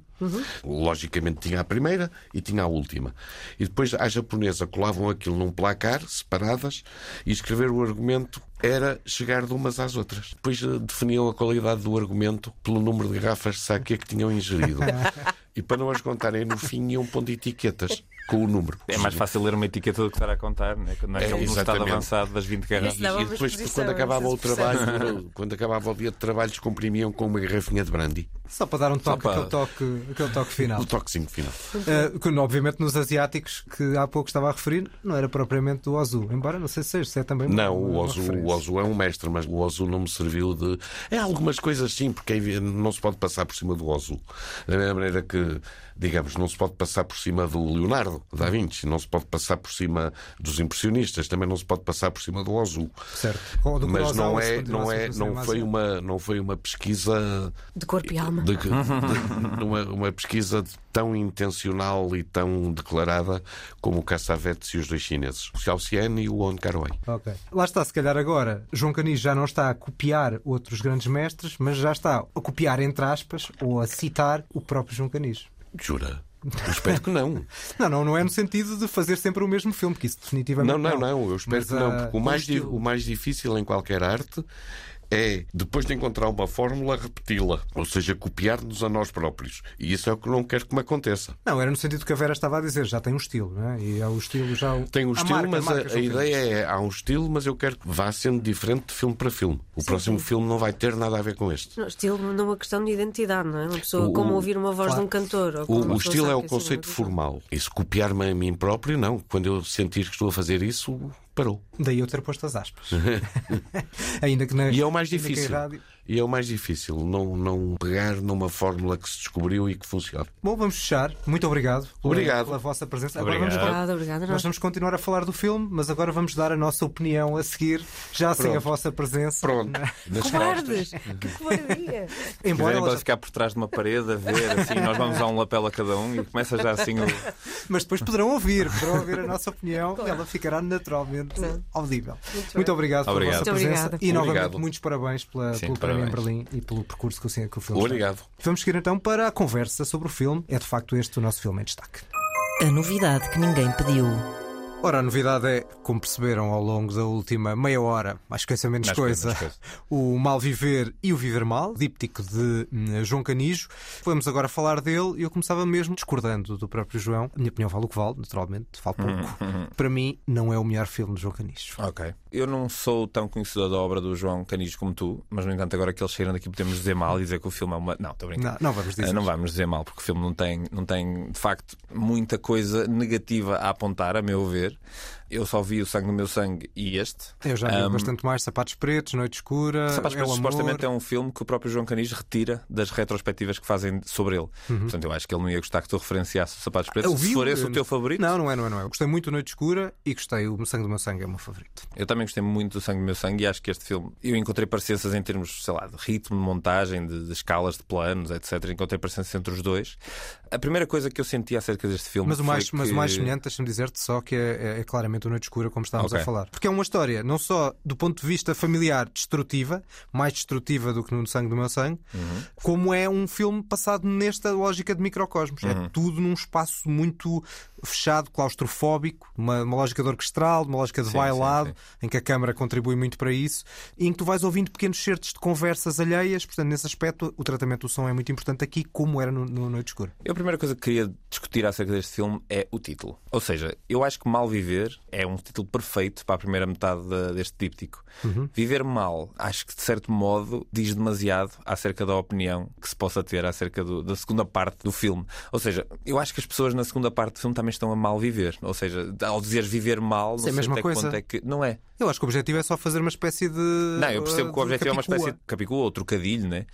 Logicamente tinha a primeira e tinha a última. E depois a japonesa colavam aquilo num placar, separadas, e escrever o argumento era chegar de umas às outras. Depois eh, definiam a qualidade do argumento pelo número de garrafas de sake que tinham ingerido. <laughs> e para não as contarem no fim iam pondo etiquetas com o número. É mais fácil ler uma etiqueta do que estar a contar, né? quando é, É, aquele no estado avançado das 20 garrafas. Isso dá uma E depois, quando acabava o processo. trabalho, <laughs> quando acabava o dia de trabalho, descomprimiam com uma garrafinha de brandy. Só para dar um toque, para- aquele toque, aquele toque final. O toquezinho final. Uh, que, obviamente nos asiáticos que há pouco estava a referir, não era propriamente do Ozu, embora não sei se seja, se é também Não, uma- o Ozu, o Ozu é um mestre, mas o Ozu não me serviu de. É algumas coisas sim, porque aí não se pode passar por cima do Ozu. Da mesma maneira que, digamos, não se pode passar por cima do Leonardo da Vinci, não se pode passar por cima dos impressionistas, também não se pode passar por cima do Ozu. Certo. Do Mas não é, não é, não foi uma, não foi uma pesquisa De corpo e alma. de, de- de- uma, uma pesquisa tão intencional e tão declarada como o Cassavetes e os dois chineses, o Xiaoxian e o On Karuai. Ok. Lá está, se calhar agora, João Canis já não está a copiar outros grandes mestres, mas já está a copiar, entre aspas, ou a citar o próprio João Canis. Jura? Eu espero que não. <laughs> Não, não, não é no sentido de fazer sempre o mesmo filme, que isso definitivamente Não, não, não. Eu espero Mas, que não. ah, Porque o mais, o mais difícil em qualquer arte é, depois de encontrar uma fórmula, repeti-la. Ou seja, copiar-nos a nós próprios. E isso é o que não quero que me aconteça. Não, era no sentido que a Vera estava a dizer, já tem um estilo, não é? E é o estilo já. o- Tem um estilo, marca, mas a, a ideia é: há um estilo, mas eu quero que vá sendo diferente de filme para filme. O próximo filme não vai ter nada a ver com este. Não, estilo numa questão de identidade, não é? Uma pessoa, O- como ouvir uma voz claro. de um cantor. Ou O, uma o estilo é o assim, conceito uma- formal. E se copiar-me a mim próprio, não. Quando eu sentir que estou a fazer isso, parou. Daí eu ter posto as aspas. <laughs> Ainda que na, E é o mais difícil. rádio- E é o mais difícil, não, não pegar numa fórmula que se descobriu e que funciona. Bom, vamos fechar. Muito obrigado pela, Obrigado. pela vossa presença. Obrigado. Agora vamos, Obrigada, obrigada. nós vamos continuar a falar do filme, mas agora vamos dar a nossa opinião a seguir, já sem a Pronto. vossa presença. Pronto. Nas Cobardes! Que covardia! <laughs> Embora ela ficar por trás de uma parede a ver, assim, nós vamos dar um lapela a cada um e começa já assim o. Mas depois poderão ouvir, poderão ouvir a nossa opinião e ela ficará naturalmente audível. Muito, obrigado pela Obrigado. vossa Muito presença obrigada. e novamente Obrigado. muitos parabéns pela, Sim, pelo em. Berlim e pelo percurso que o, que o filme está. Obrigado. Vamos seguir então para a conversa sobre o filme. É de facto este o nosso filme em destaque. A novidade que ninguém pediu. Ora, a novidade é, como perceberam ao longo da última meia hora, mais coisa menos Mais coisa, coisa, menos o Mal Viver e o Viver Mal, díptico de hum, João Canijo. Vamos agora falar dele e eu começava mesmo discordando do próprio João. A minha opinião vale o que vale, naturalmente, vale pouco. Para mim, não é o melhor filme de João Canijo. Ok. Eu não sou tão conhecedor da obra do João Canijo como tu, mas no entanto, agora que eles saíram daqui, podemos dizer mal e dizer que o filme é uma. Não, estou brincando. Não, não vamos dizer. Eh, Não vamos dizer mal, porque o filme não tem, não tem, de facto, muita coisa negativa a apontar, a meu ver. olabilir. Eu só vi o Sangue no Meu Sangue e este. Eu já vi um, bastante mais Sapatos Pretos, Noite Escura. Sapatos Pretos supostamente é um filme que o próprio João Canis retira das retrospectivas que fazem sobre ele. Uhum. Portanto, eu acho que ele não ia gostar que tu referenciasses o Sapatos Pretos. Vi, se for esse o teu favorito. Não, não é, não é, não é. Eu gostei muito do Noite Escura e gostei. O Sangue do Meu Sangue é o meu favorito. Eu também gostei muito do Sangue do Meu Sangue e acho que este filme. Eu encontrei parecenças em termos, sei lá, de ritmo, de montagem, de, de escalas, de planos, etc. Encontrei parecenças entre os dois. A primeira coisa que eu senti acerca deste filme. Mas o mais, que... mas o mais semelhante, deixa-me dizer-te só que é, é, é claramente o Noite Escura, como estávamos okay. a falar. Porque é uma história, não só do ponto de vista familiar, destrutiva, mais destrutiva do que no Sangue do Meu Sangue, uhum. como é um filme passado nesta lógica de microcosmos. É uhum. É tudo num espaço muito fechado, claustrofóbico, uma, uma lógica de orquestral, uma lógica de sim, bailado, sim, sim. em que a câmara contribui muito para isso, e em que tu vais ouvindo pequenos certos de conversas alheias. Portanto, nesse aspecto, o tratamento do som é muito importante aqui, como era no, no Noite Escura. Eu, a primeira coisa que queria discutir acerca deste filme é o título. Ou seja, eu acho que Mal Viver é um título perfeito para a primeira metade deste díptico. Uhum. Viver mal, acho que de certo modo diz demasiado acerca da opinião que se possa ter acerca do, da segunda parte do filme. Ou seja, eu acho que as pessoas na segunda parte do filme também estão a mal viver. Ou seja, ao dizer viver mal, não é sei mesma até coisa. que ponto é que. Não é. Eu acho que o objetivo é só fazer uma espécie de. Não, eu percebo que o objetivo é uma espécie de capicua ou trocadilho, né?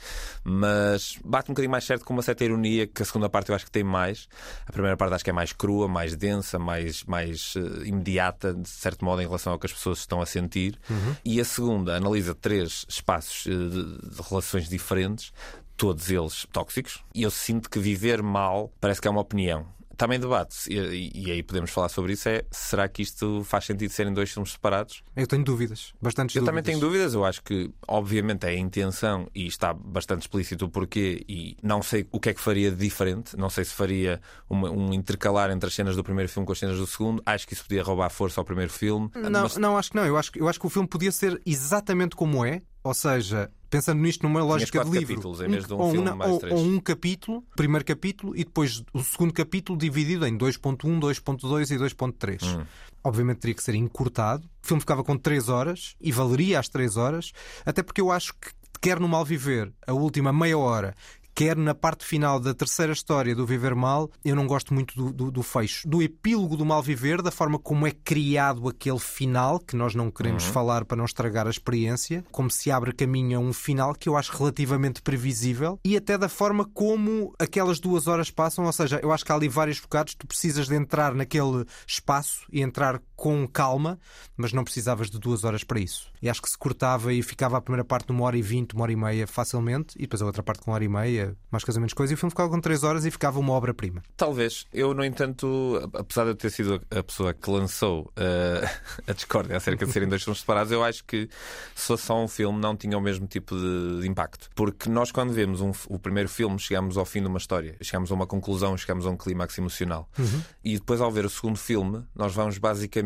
Mas bate um bocadinho mais certo com uma certa ironia que a segunda parte eu acho que tem mais. A primeira parte acho que é mais crua, mais densa, mais, mais uh, imediata, de certo modo, em relação ao que as pessoas estão a sentir. Uhum. E a segunda analisa três espaços uh, de, de relações diferentes, todos eles tóxicos, e eu sinto que viver mal parece que é uma opinião também debate-se, e, e, aí podemos falar sobre isso, é será que isto faz sentido serem dois filmes separados? Eu tenho dúvidas, bastante Eu dúvidas. também tenho dúvidas, eu acho que obviamente é a intenção e está bastante explícito o porquê e não sei o que é que faria de diferente, não sei se faria uma, um intercalar entre as cenas do primeiro filme com as cenas do segundo, acho que isso podia roubar força ao primeiro filme. Não, mas... não acho que não, eu acho, eu acho que o filme podia ser exatamente como é, ou seja, pensando nisto numa lógica de livro, de um ou, filme, uma, ou, ou, um capítulo, primeiro capítulo, e depois o segundo capítulo dividido em 2.1, 2.2 e 2.3. Hum. Obviamente teria que ser encurtado. O filme ficava com 3 horas e valeria as 3 horas, até porque eu acho que quer no Mal Viver, a última meia hora, quer na parte final da terceira história do Viver Mal, eu não gosto muito do, do, do fecho. Do epílogo do Mal Viver, da forma como é criado aquele final, que nós não queremos uhum. falar para não estragar a experiência, como se abre caminho a um final que eu acho relativamente previsível, e até da forma como aquelas duas horas passam, ou seja, eu acho que há ali vários bocados, tu precisas de entrar naquele espaço e entrar com calma, mas não precisavas de duas horas para isso. E acho que se cortava e ficava a primeira parte numa hora e vinte, uma hora e meia facilmente, e depois a outra parte com uma hora e meia, mais coisa menos coisa, e o filme ficava com três horas e ficava uma obra-prima. Talvez. Eu, no entanto, apesar de eu ter sido a pessoa que lançou uh, <laughs> a discórdia acerca de serem dois filmes separados, eu acho que se fosse só um filme não tinha o mesmo tipo de, impacto. Porque nós, quando vemos um, o primeiro filme, chegamos ao fim de uma história, chegamos a uma conclusão, chegamos a um clímax emocional. Uhum. E depois, ao ver o segundo filme, nós vamos basicamente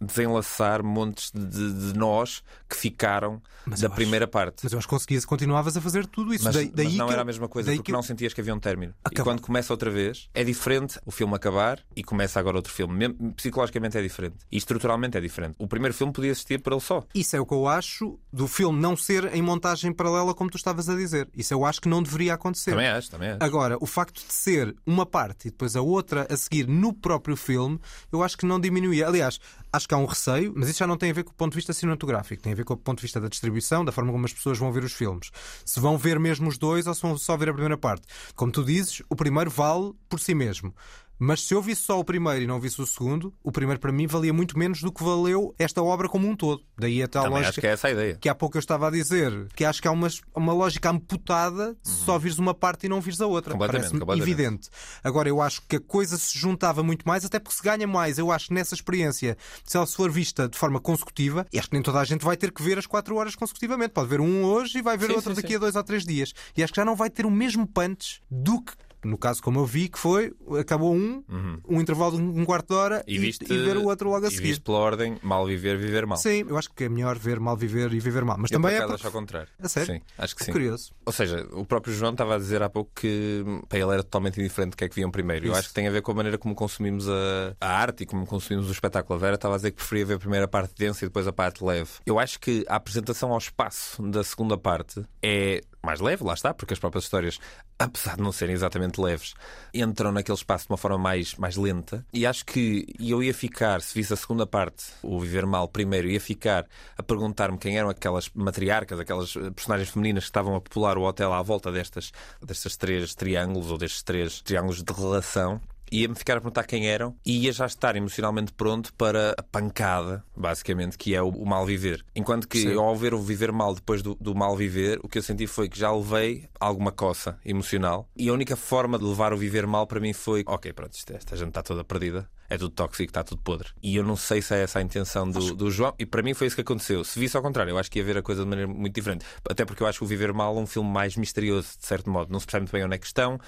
desenlaçar montes de, de, nós que ficaram mas da primeira acho, parte. Mas eu acho que conseguias, continuavas a fazer tudo isso. Mas, daí, daí mas não que, era a mesma coisa, porque não sentias que havia um término. Acabou. E quando começa outra vez, é diferente o filme acabar e começa agora outro filme. Mesmo, psicologicamente é diferente. E estruturalmente é diferente. O primeiro filme podia existir por ele só. Isso é o que eu acho do filme não ser em montagem paralela, como tu estavas a dizer. Isso eu acho que não deveria acontecer. Também acho, também acho. Agora, o facto de ser uma parte e depois a outra a seguir no próprio filme, eu acho que não diminuía. Aliás, acho que há um receio, mas isso já não tem a ver com o ponto de vista cinematográfico, tem a ver com o ponto de vista da distribuição, da forma como as pessoas vão ver os filmes. Se vão ver mesmo os dois ou se vão só ver a primeira parte. Como tu dizes, o primeiro vale por si mesmo. Mas se eu visse só o primeiro e não visse o segundo, o primeiro para mim valia muito menos do que valeu esta obra como um todo. Daí a tal Também lógica acho que é essa a ideia. Que há pouco eu estava a dizer, que acho que há uma, uma lógica amputada se uhum. só vires uma parte e não vires a outra. Completamente, completamente. evidente. Agora, eu acho que a coisa se juntava muito mais, até porque se ganha mais. Eu acho que nessa experiência, se ela se for vista de forma consecutiva, e acho que nem toda a gente vai ter que ver as quatro horas consecutivamente. Pode ver um hoje e vai ver sim, outro sim, daqui sim. a dois ou três dias. E acho que já não vai ter o mesmo punch do que no caso, como eu vi, que foi, acabou um, uhum. um intervalo de um quarto de hora e, viste, e ver o outro logo a seguir. E viste pela ordem, mal viver, viver mal. Sim, eu acho que é melhor ver mal viver e viver mal. Mas eu também é. Porque... ao contrário. A sério? Sim, acho que é sim. curioso. Ou seja, o próprio João estava a dizer há pouco que para ele era totalmente indiferente do que é que viam primeiro. Isso. Eu acho que tem a ver com a maneira como consumimos a, a arte e como consumimos o espetáculo. A Vera estava a dizer que preferia ver a primeira parte densa e depois a parte leve. Eu acho que a apresentação ao espaço da segunda parte é mais leve, lá está, porque as próprias histórias, apesar de não serem exatamente leves, entram naquele espaço de uma forma mais, mais lenta. E acho que eu ia ficar, se visse a segunda parte, o Viver Mal primeiro, ia ficar a perguntar-me quem eram aquelas matriarcas, aquelas personagens femininas que estavam a popular o hotel à volta destas, destas três triângulos ou destes três triângulos de relação ia-me ficar a perguntar quem eram e ia já estar emocionalmente pronto para a pancada, basicamente, que é o, o mal viver. Enquanto que eu, ao ver o viver mal depois do, do mal viver, o que eu senti foi que já levei alguma coça emocional e a única forma de levar o viver mal para mim foi: ok, pronto, esta gente está toda perdida, é tudo tóxico, está tudo podre. E eu não sei se é essa a intenção do, do João, e para mim foi isso que aconteceu. Se visse ao contrário, eu acho que ia ver a coisa de maneira muito diferente. Até porque eu acho que o Viver Mal é um filme mais misterioso, de certo modo. Não se percebe muito bem onde é que estão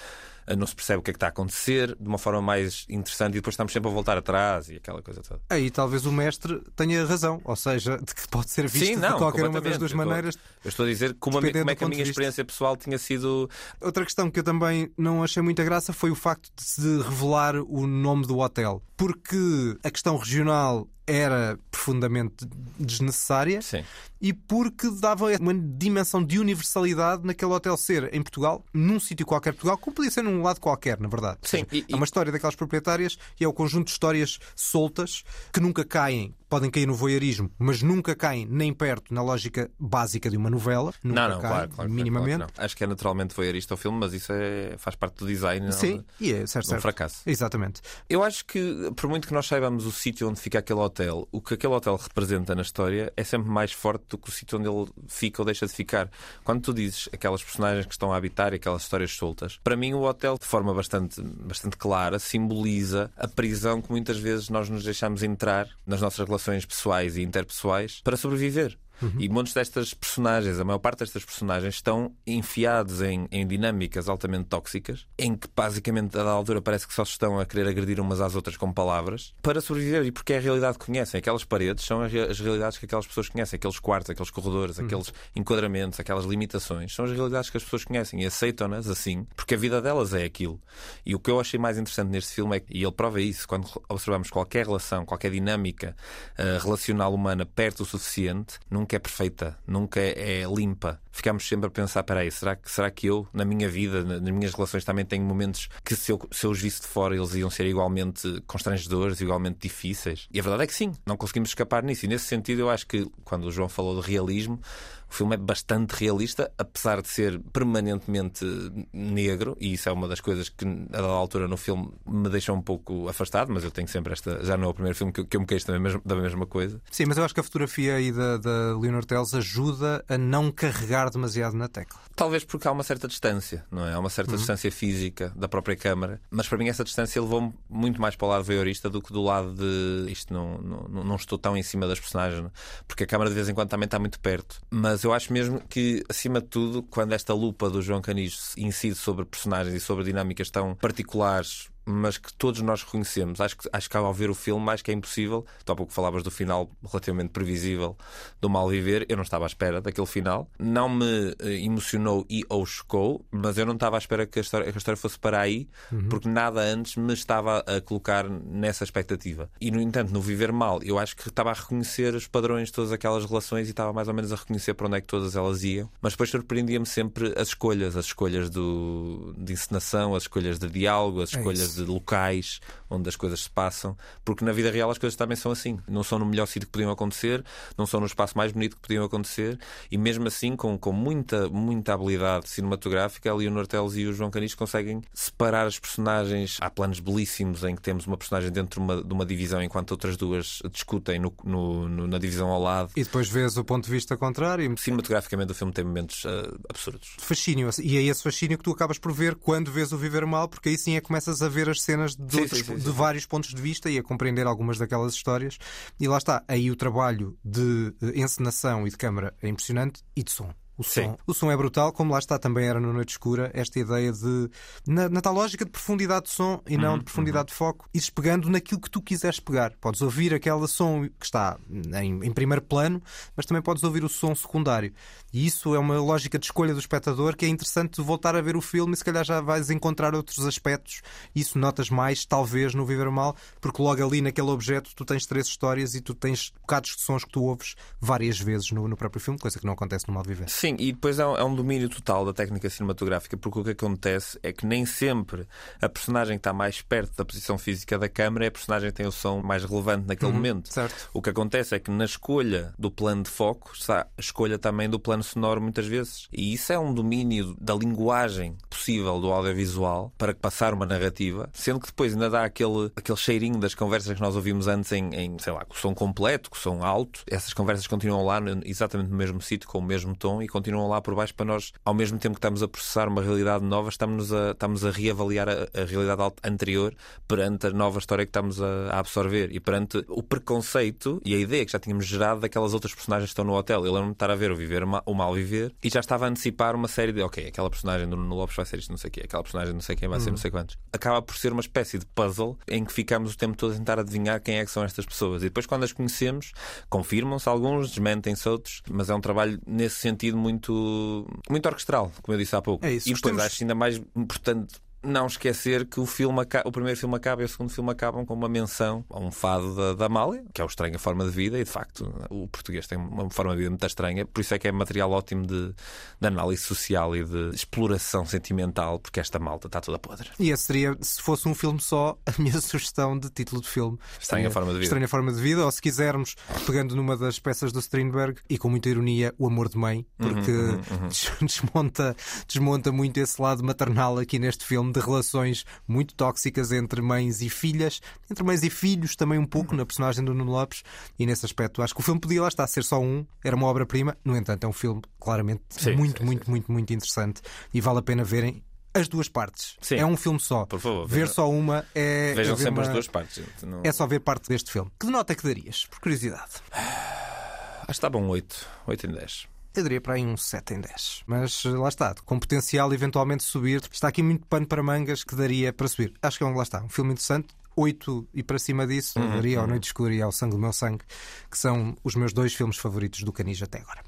não se percebe o que é que está a acontecer de uma forma mais interessante e depois estamos sempre a voltar atrás e aquela coisa toda. Aí talvez o mestre tenha razão, ou seja, de que pode ser visto Sim, não, de qualquer uma das duas eu maneiras. Eu estou a dizer como, a, como é que a minha experiência pessoal tinha sido. Outra questão que eu também não achei muita graça foi o facto de se revelar o nome do hotel. Porque a questão regional era profundamente desnecessária Sim. e porque dava uma dimensão de universalidade naquele hotel ser em Portugal, num sítio qualquer de Portugal, como podia ser num lado qualquer, na verdade. Sim. Seja, e, é uma história daquelas proprietárias e é o conjunto de histórias soltas que nunca caem podem cair no voyeurismo, mas nunca caem nem perto na lógica básica de uma novela. Nunca não, não, caem, claro, claro, minimamente. Claro Acho que é naturalmente voyeurista o filme, mas isso é, faz parte do design. Sim, não, e é certo, certo. um fracasso. Exatamente. Eu acho que, por muito que nós saibamos o sítio onde fica aquele hotel, o que aquele hotel representa na história é sempre mais forte do que o sítio onde ele fica ou deixa de ficar. Quando tu dizes aquelas personagens que estão a habitar e aquelas histórias soltas, para mim o hotel, de forma bastante, bastante clara, simboliza a prisão que muitas vezes nós nos deixamos entrar nas nossas relações pessoais e interpessoais para sobreviver. Uhum. E muitos destas personagens, a maior parte destas personagens, estão enfiados em, em dinâmicas altamente tóxicas, em que basicamente a da altura parece que só se estão a querer agredir umas às outras com palavras, para sobreviver. E porque é a realidade que conhecem. Aquelas paredes são as realidades que aquelas pessoas conhecem, aqueles quartos, aqueles corredores, uhum. aqueles enquadramentos, aquelas limitações, são as realidades que as pessoas conhecem e aceitam-nas assim, porque a vida delas é aquilo. E o que eu achei mais interessante neste filme é que, e ele prova isso, quando observamos qualquer relação, qualquer dinâmica uh, relacional humana perto o suficiente, num nunca é perfeita, nunca é, limpa. Ficamos sempre a pensar: peraí, será que, será que eu, na minha vida, nas minhas relações, também tenho momentos que, se eu, se eu os visse de fora, eles iam ser igualmente constrangedores, igualmente difíceis? E a verdade é que sim, não conseguimos escapar nisso. E nesse sentido, eu acho que, quando o João falou de realismo, o filme é bastante realista, apesar de ser permanentemente negro, e isso é uma das coisas que, a dada altura no filme, me deixa um pouco afastado, mas eu tenho sempre esta. Já não é o primeiro filme que, que eu me queixo da mesma, da mesma coisa. Sim, mas eu acho que a fotografia aí da, da Leonor Teles ajuda a não carregar demasiado na tecla. Talvez porque há uma certa distância, não é? Há uma certa uhum. distância física da própria câmara, mas para mim essa distância levou-me muito mais para o lado voyeurista do que do lado de isto não, não, não estou tão em cima das personagens, porque a câmara de vez em quando também está muito perto. Mas eu acho mesmo que, acima de tudo, quando esta lupa do João Canijo incide sobre personagens e sobre dinâmicas tão particulares mas que todos nós reconhecemos. Acho que, acho que ao ver o filme, acho que é impossível. Tu há pouco falavas do final relativamente previsível do Mal Viver. Eu não estava à espera daquele final. Não me eh, emocionou e ou chocou, mas eu não estava à espera que a história, que a história fosse para aí, uhum. porque nada antes me estava a colocar nessa expectativa. E, no entanto, no Viver Mal, eu acho que estava a reconhecer os padrões de todas aquelas relações e estava mais ou menos a reconhecer para onde é que todas elas iam. Mas depois surpreendia-me sempre as escolhas, as escolhas do, de encenação, as escolhas de diálogo, as é escolhas de locais onde as coisas se passam, porque na vida real as coisas também são assim. Não são no melhor sítio que podiam acontecer, não são no espaço mais bonito que podiam acontecer, e mesmo assim, com, com muita, muita habilidade cinematográfica, a Leonor Teles e o João Canis conseguem separar as personagens. Há planos belíssimos em que temos uma personagem dentro de uma, de uma divisão, enquanto outras duas discutem no, no, no, na divisão ao lado. E depois vês o ponto de vista contrário. Cinematograficamente, o filme tem momentos uh, absurdos. Fascínio, e é esse fascínio que tu acabas por ver quando vês o Viver Mal, porque aí sim é que começas a ver as cenas de, sim, outros, sim, de vários pontos de vista e a compreender algumas daquelas histórias. E lá está, aí o trabalho de encenação e de câmara é impressionante e de som. O som. o som é brutal, como lá está também era no Noite Escura, esta ideia de. Na, na tal lógica de profundidade de som e não uhum, de profundidade uhum. de foco, ires pegando naquilo que tu quiseres pegar. Podes ouvir aquele som que está em, em, primeiro plano, mas também podes ouvir o som secundário. E isso é uma lógica de escolha do espectador que é interessante voltar a ver o filme e se calhar já vais encontrar outros aspectos. Isso notas mais, talvez, no Viver Mal, porque logo ali naquele objeto tu tens três histórias e tu tens bocados de sons que tu ouves várias vezes no, no próprio filme, coisa que não acontece no Mal Viver. Sim Sim, e depois é um, é um, domínio total da técnica cinematográfica, porque o que acontece é que nem sempre a personagem que está mais perto da posição física da câmara é a personagem que tem o som mais relevante naquele uhum, momento. Certo. O que acontece é que na escolha do plano de foco está a escolha também do plano sonoro muitas vezes. E isso é um domínio da linguagem possível do audiovisual para passar uma narrativa, sendo que depois ainda dá aquele, aquele cheirinho das conversas que nós ouvimos antes em, em sei lá, com o som completo, com o som alto. Essas conversas continuam lá exatamente no mesmo sítio, com o mesmo tom e continuam lá por baixo para nós, ao mesmo tempo que estamos a processar uma realidade nova, estamos a, estamos a reavaliar a, a realidade anterior perante a nova história que estamos a, a, absorver e perante o preconceito e a ideia que já tínhamos gerado daquelas outras personagens que estão no hotel. Eu lembro-me de estar a ver o Viver, o Mal Viver e já estava a antecipar uma série de, ok, aquela personagem do Nuno Lopes vai ser isto, não sei o quê, aquela personagem não sei quem vai ser, não sei quantos. Acaba por ser uma espécie de puzzle em que ficamos o tempo todo a tentar adivinhar quem é que são estas pessoas. E depois, quando as conhecemos, confirmam-se alguns, desmentem-se outros, mas é um trabalho nesse sentido muito, muito orquestral, como eu disse há pouco. É isso, e depois gostamos... acho ainda mais importante não esquecer que o filme o primeiro filme acaba e o segundo filme acabam com uma menção a um fado da, da Amália, que é o Estranha Forma de Vida, e de facto o português tem uma forma de vida muito estranha, por isso é que é material ótimo de, de análise social e de exploração sentimental, porque esta malta está toda podre. E esse seria, se fosse um filme só, a <laughs> minha sugestão de título de filme: Estranha Forma de Vida. Estranha Forma de Vida, ou se quisermos, pegando numa das peças do Strindberg e com muita ironia, O Amor de Mãe, porque uhum, uhum, uhum. <laughs> desmonta, desmonta muito esse lado maternal aqui neste filme de relações muito tóxicas entre mães e filhas, entre mães e filhos também um pouco, na personagem do Nuno Lopes, e nesse aspecto acho que o filme podia lá estar a ser só um, era uma obra-prima, no entanto é um filme claramente sim, muito, sim, muito, sim. muito, muito interessante e vale a pena verem as duas partes. Sim. É um filme só. Por favor. Ver só uma é. Vejam é sempre uma... as duas partes. Não... É só ver parte deste filme. Que nota é que darias? Por curiosidade. Acho que está bom 8. 8 em 10 eu diria para aí um 7 em 10. Mas eh, lá está, com potencial eventualmente subir. Está aqui muito pano para mangas que daria para subir. Acho que é um, lá está, um filme interessante. 8 e para cima disso, uhum, daria ao Noite Escura e ao Sangue do Meu Sangue, que são os meus dois filmes favoritos do Canis até agora.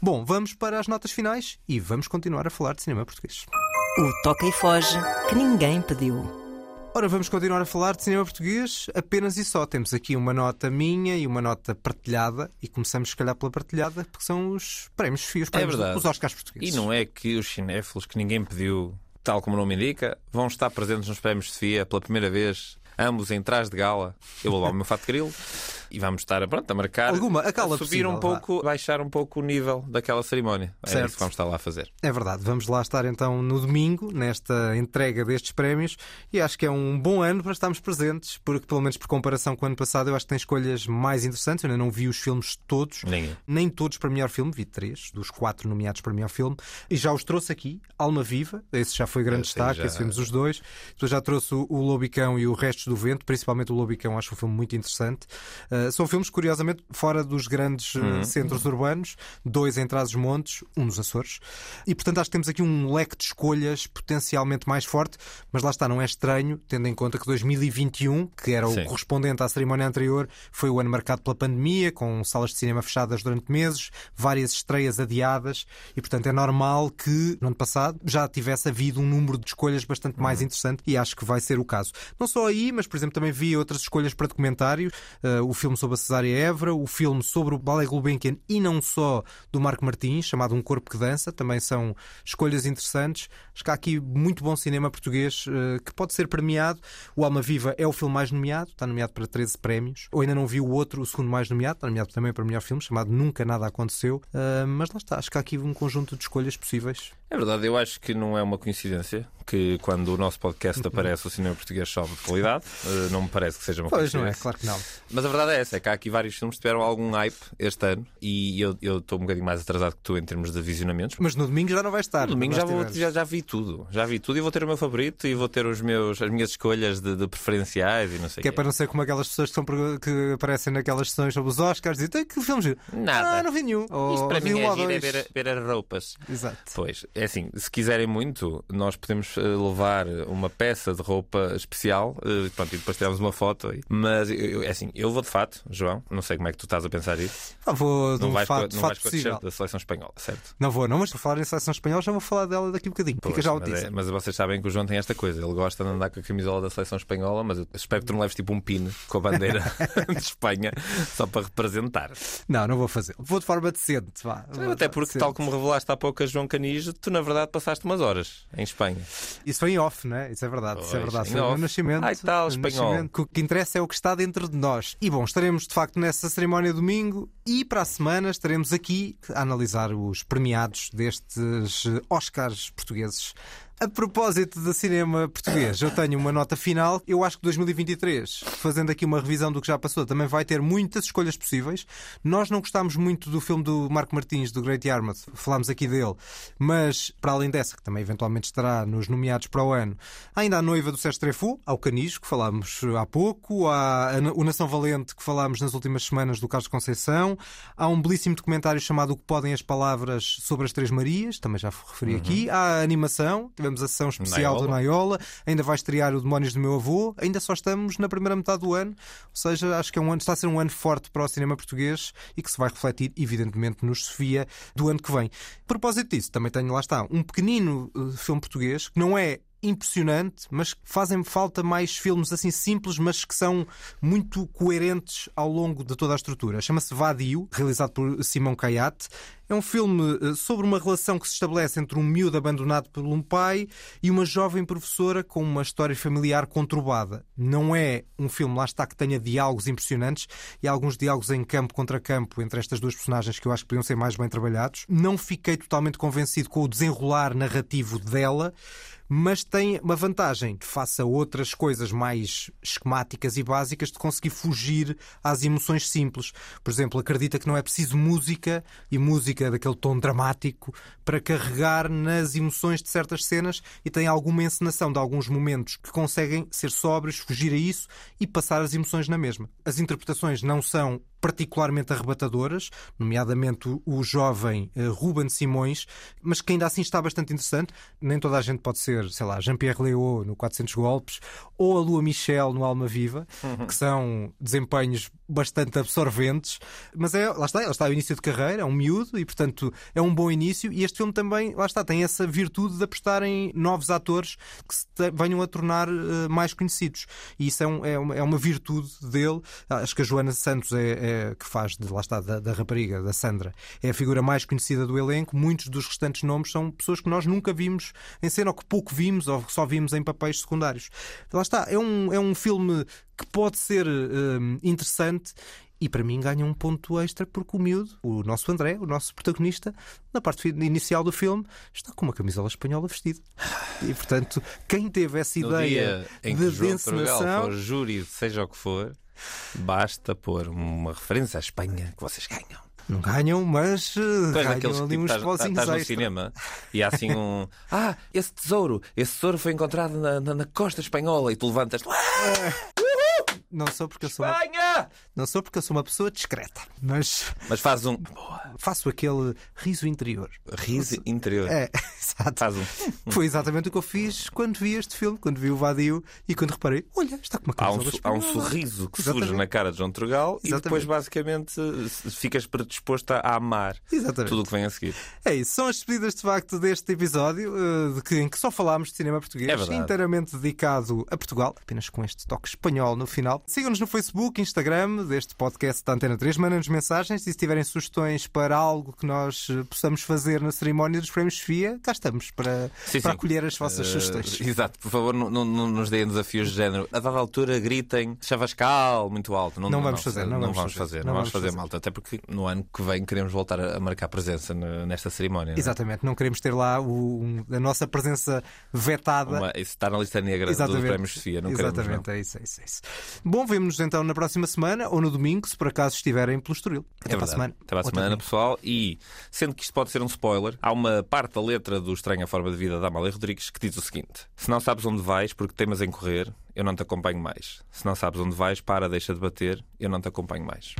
Bom, vamos para as notas finais e vamos continuar a falar de cinema português. O Toca e Foge que ninguém pediu. Ora, vamos continuar a falar de cinema português apenas e só. Temos aqui uma nota minha e uma nota partilhada, e começamos, se calhar, pela partilhada, porque são os prémios FIA, os prémios, é os Oscars portugueses. E não é que os cinéfilos, que ninguém pediu, tal como o nome indica, vão estar presentes nos prémios de FIA pela primeira vez, ambos em trás de gala. Eu vou levar o meu fato de grilo e vamos estar pronto, a marcar, Alguma, a subir possível, um pouco, vá. baixar um pouco o nível daquela cerimónia. É certo. isso que vamos estar lá a fazer. É verdade. Vamos lá estar então no domingo, nesta entrega destes prémios, e acho que é um bom ano para estarmos presentes, porque pelo menos por comparação com o ano passado, eu acho que tem escolhas mais interessantes. Eu ainda não vi os filmes todos, nem, nem todos para melhor filme, vi três dos quatro nomeados para melhor filme, e já os trouxe aqui, Alma Viva, esse já foi grande esse destaque, já... esse vimos os dois. Depois já trouxe o Lobicão e o Restos do Vento, principalmente o Lobicão, acho um filme muito interessante. Uh, são filmes, curiosamente, fora dos grandes eh, uhum. centros urbanos, dois em Trás-os-Montes, um nos Açores. E, portanto, acho que temos aqui um leque de escolhas potencialmente mais forte, mas lá está, não é estranho, tendo em conta que 2021, que era o Sim. correspondente à cerimónia anterior, foi o ano marcado pela pandemia, com salas de cinema fechadas durante meses, várias estreias adiadas, e, portanto, é normal que no ano passado já tivesse havido um número de escolhas bastante mais uhum. interessante e acho que vai ser o caso. Não só aí, mas, por exemplo, também vi outras escolhas para documentários, uh, o filme sobre a Cesária Évora, o filme sobre o Ballet Gulbenkian e não só do Marco Martins, chamado Um Corpo que Dança, também são escolhas interessantes. Acho que há aqui muito bom cinema português uh, que pode ser premiado. O Alma Viva é o filme mais nomeado, está nomeado para 13 prémios. Eu ainda não vi o outro, o segundo mais nomeado, está nomeado também para melhor filme, chamado Nunca Nada Aconteceu. Uh, mas lá está, acho que há aqui um conjunto de escolhas possíveis. É verdade, eu acho que não é uma coincidência que quando o nosso podcast aparece o cinema português sobe de qualidade. Uh, não me parece que seja uma pois coincidência. não é, claro que não. Mas a verdade é essa, é que há aqui vários filmes que tiveram algum hype este ano e eu estou um bocadinho mais atrasado que tu em termos de visionamentos. Mas no domingo já não vai estar. No domingo já, vou, já, já, vi tudo. Já vi tudo e vou ter o meu favorito e vou ter os meus, as minhas escolhas de, de preferenciais e não sei Que é para não ser como aquelas pessoas que, são, que aparecem naquelas sessões sobre os Oscars e dizem que filmes Nada. Ah, não vi nenhum. Isto para mim é, é ver, ver as roupas. Exato. Pois, é, é assim, se quiserem muito, nós podemos eh, levar uma peça de roupa especial uh, pronto, e depois tiramos uma foto. Mas é assim, eu vou de fato, João, não sei como é que tu estás a pensar isso. Ah, vou de não um vais fato, com, não fato vais com a possível. da seleção espanhola, certo? Não vou, não, mas vou falar em seleção espanhola, já vou falar dela daqui a bocadinho. Fica Pois, já o mas, é- mas vocês sabem que o João tem esta coisa, ele gosta de andar com a camisola da seleção espanhola, mas eu espero que tu não leves tipo um pino com a bandeira <laughs> <laughs> de Espanha só para representar. Não, não vou fazer. Vou de forma decente. Vá. Até porque, decente. tal como revelaste há pouco a João Canijo, tu na verdade passaste umas horas em Espanha. Isso foi em off, não é? Isso é verdade. isso é Pois, verdade. Foi o nascimento. Ai, tal, o espanhol. nascimento. O que interessa é o que está dentro de nós. E bom, estaremos de facto nessa cerimónia domingo e para a semana estaremos aqui a analisar os premiados destes Oscars portugueses. A propósito do cinema português, eu tenho uma nota final. Eu acho que 2023, fazendo aqui uma revisão do que já passou, também vai ter muitas escolhas possíveis. Nós não gostámos muito do filme do Marco Martins, do Great Yarmouth, falámos aqui dele, mas para além dessa, que também eventualmente estará nos nomeados para o ano, há ainda a noiva do Sérgio Trefo, ao Canijo, que falámos há pouco, há o Nação Valente, que falámos nas últimas semanas do Carlos Conceição, há um belíssimo documentário chamado O que Podem as Palavras sobre as Três Marias, também já referi aqui, há a animação, tivemos a sessão especial do Naiola, ainda vai estrear o Demónios do Meu Avô, ainda só estamos na primeira metade do ano, ou seja, acho que é um ano, está a ser um ano forte para o cinema português e que se vai refletir, evidentemente, nos Sofia do ano que vem. A propósito disso, também tenho lá está um pequenino eh, filme português que não é impressionante, mas que fazem falta mais filmes assim simples, mas que são muito coerentes ao longo de toda a estrutura. Chama-se Vadio, realizado por Simão Caiate. É um filme eh, sobre uma relação que se estabelece entre um miúdo abandonado por um pai e uma jovem professora com uma história familiar conturbada. Não é um filme, lá está, que tenha diálogos impressionantes e alguns diálogos em campo contra campo entre estas duas personagens que eu acho que podiam ser mais bem trabalhados. Não fiquei totalmente convencido com o desenrolar narrativo dela mas tem uma vantagem que faça outras coisas mais esquemáticas e básicas de conseguir fugir às emoções simples. Por exemplo, acredita que não é preciso música e música daquele tom dramático para carregar nas emoções de certas cenas e tem alguma encenação de alguns momentos que conseguem ser sóbrios, fugir a isso e passar as emoções na mesma. As interpretações não são particularmente arrebatadoras, nomeadamente o, jovem uh, Ruben Simões, mas que ainda assim está bastante interessante. Nem toda a gente pode ser, sei lá, Jean-Pierre Léaud no 400 Golpes ou a Lua Michel no Alma Viva, que são desempenhos bastante absorventes, mas é, lá está, lá está o início de carreira, é um miúdo e, portanto, é um bom início. E este filme também, lá está, tem essa virtude de apostar em novos atores que se venham a tornar uh, mais conhecidos. E isso é, um- é uma, é uma virtude dele. Acho que a Joana Santos é, é- que faz, de, lá está, da, da rapariga, da Sandra, é a figura mais conhecida do elenco. Muitos dos restantes nomes são pessoas que nós nunca vimos em cena, ou que pouco vimos, ou que só vimos em papéis secundários. Lá está, é um, é um filme que pode ser hum, interessante. E para mim ganha um ponto extra porque o miúdo, o nosso André, o nosso protagonista, na parte inicial do filme, está com uma camisola espanhola vestida. E portanto, quem teve essa No ideia de, encenação. júri, seja o que for, basta pôr uma referência à Espanha que vocês ganham. Não ganham, mas és ganham daqueles que ali tipo, uns estás, pozinhos estás no cinema e há assim um. <laughs> Ah, esse tesouro, esse tesouro foi encontrado na, na- na costa espanhola e tu levantas. <laughs> Não sou porque eu sou uma, Espanha! não sou porque eu sou uma pessoa discreta, mas Mas faz um. faço aquele riso interior. Riso interior. É, <laughs> exato. Faz um. Foi exatamente o que eu fiz quando vi este filme, quando vi o Vadio e quando reparei, olha, está com uma Há um, camisola so- há um espanhola. sorriso que Exatamente. surge na cara de João Trugal e Exatamente. depois basicamente se- ficas predisposto a amar Exatamente. tudo o que vem a seguir. É isso, são as despedidas de facto deste episódio eh, de que, em que só falámos de cinema português, É verdade. inteiramente dedicado a Portugal, apenas com este toque espanhol no final. Sigam-nos no Facebook, Instagram deste podcast da Antena 3, mandem-nos mensagens e se tiverem sugestões para algo que nós eh, possamos fazer na cerimónia dos Prémios Sofia, cá estamos para, Sim, para sim. acolher as vossas Eh, sugestões. Exato, por favor, não, não- não nos deem desafios de género. A dada altura gritem chavascal muito alto. Não, Não vamos fazer, não vamos fazer. Não vamos fazer, malta. Até porque no ano que vem queremos voltar a marcar presença ne- nesta cerimónia. não é? Exatamente, não queremos ter lá o- a nossa presença vetada. Uma, isso está na lista negra dos prémios Sofia. Não queremos, Exatamente, é isso, é isso, é isso. Bom, vemos-nos então na próxima semana ou no domingo, se por acaso estiverem pelo Estoril. Até É para a semana. Até para a semana, pessoal. E sendo que isto pode ser um spoiler, há uma parte da letra do Estranha Forma de Vida da Amália Rodrigues que diz o seguinte: Se não sabes onde vais porque temas em correr, eu não te acompanho mais. Se não sabes onde vais, para, deixa de bater, eu não te acompanho mais.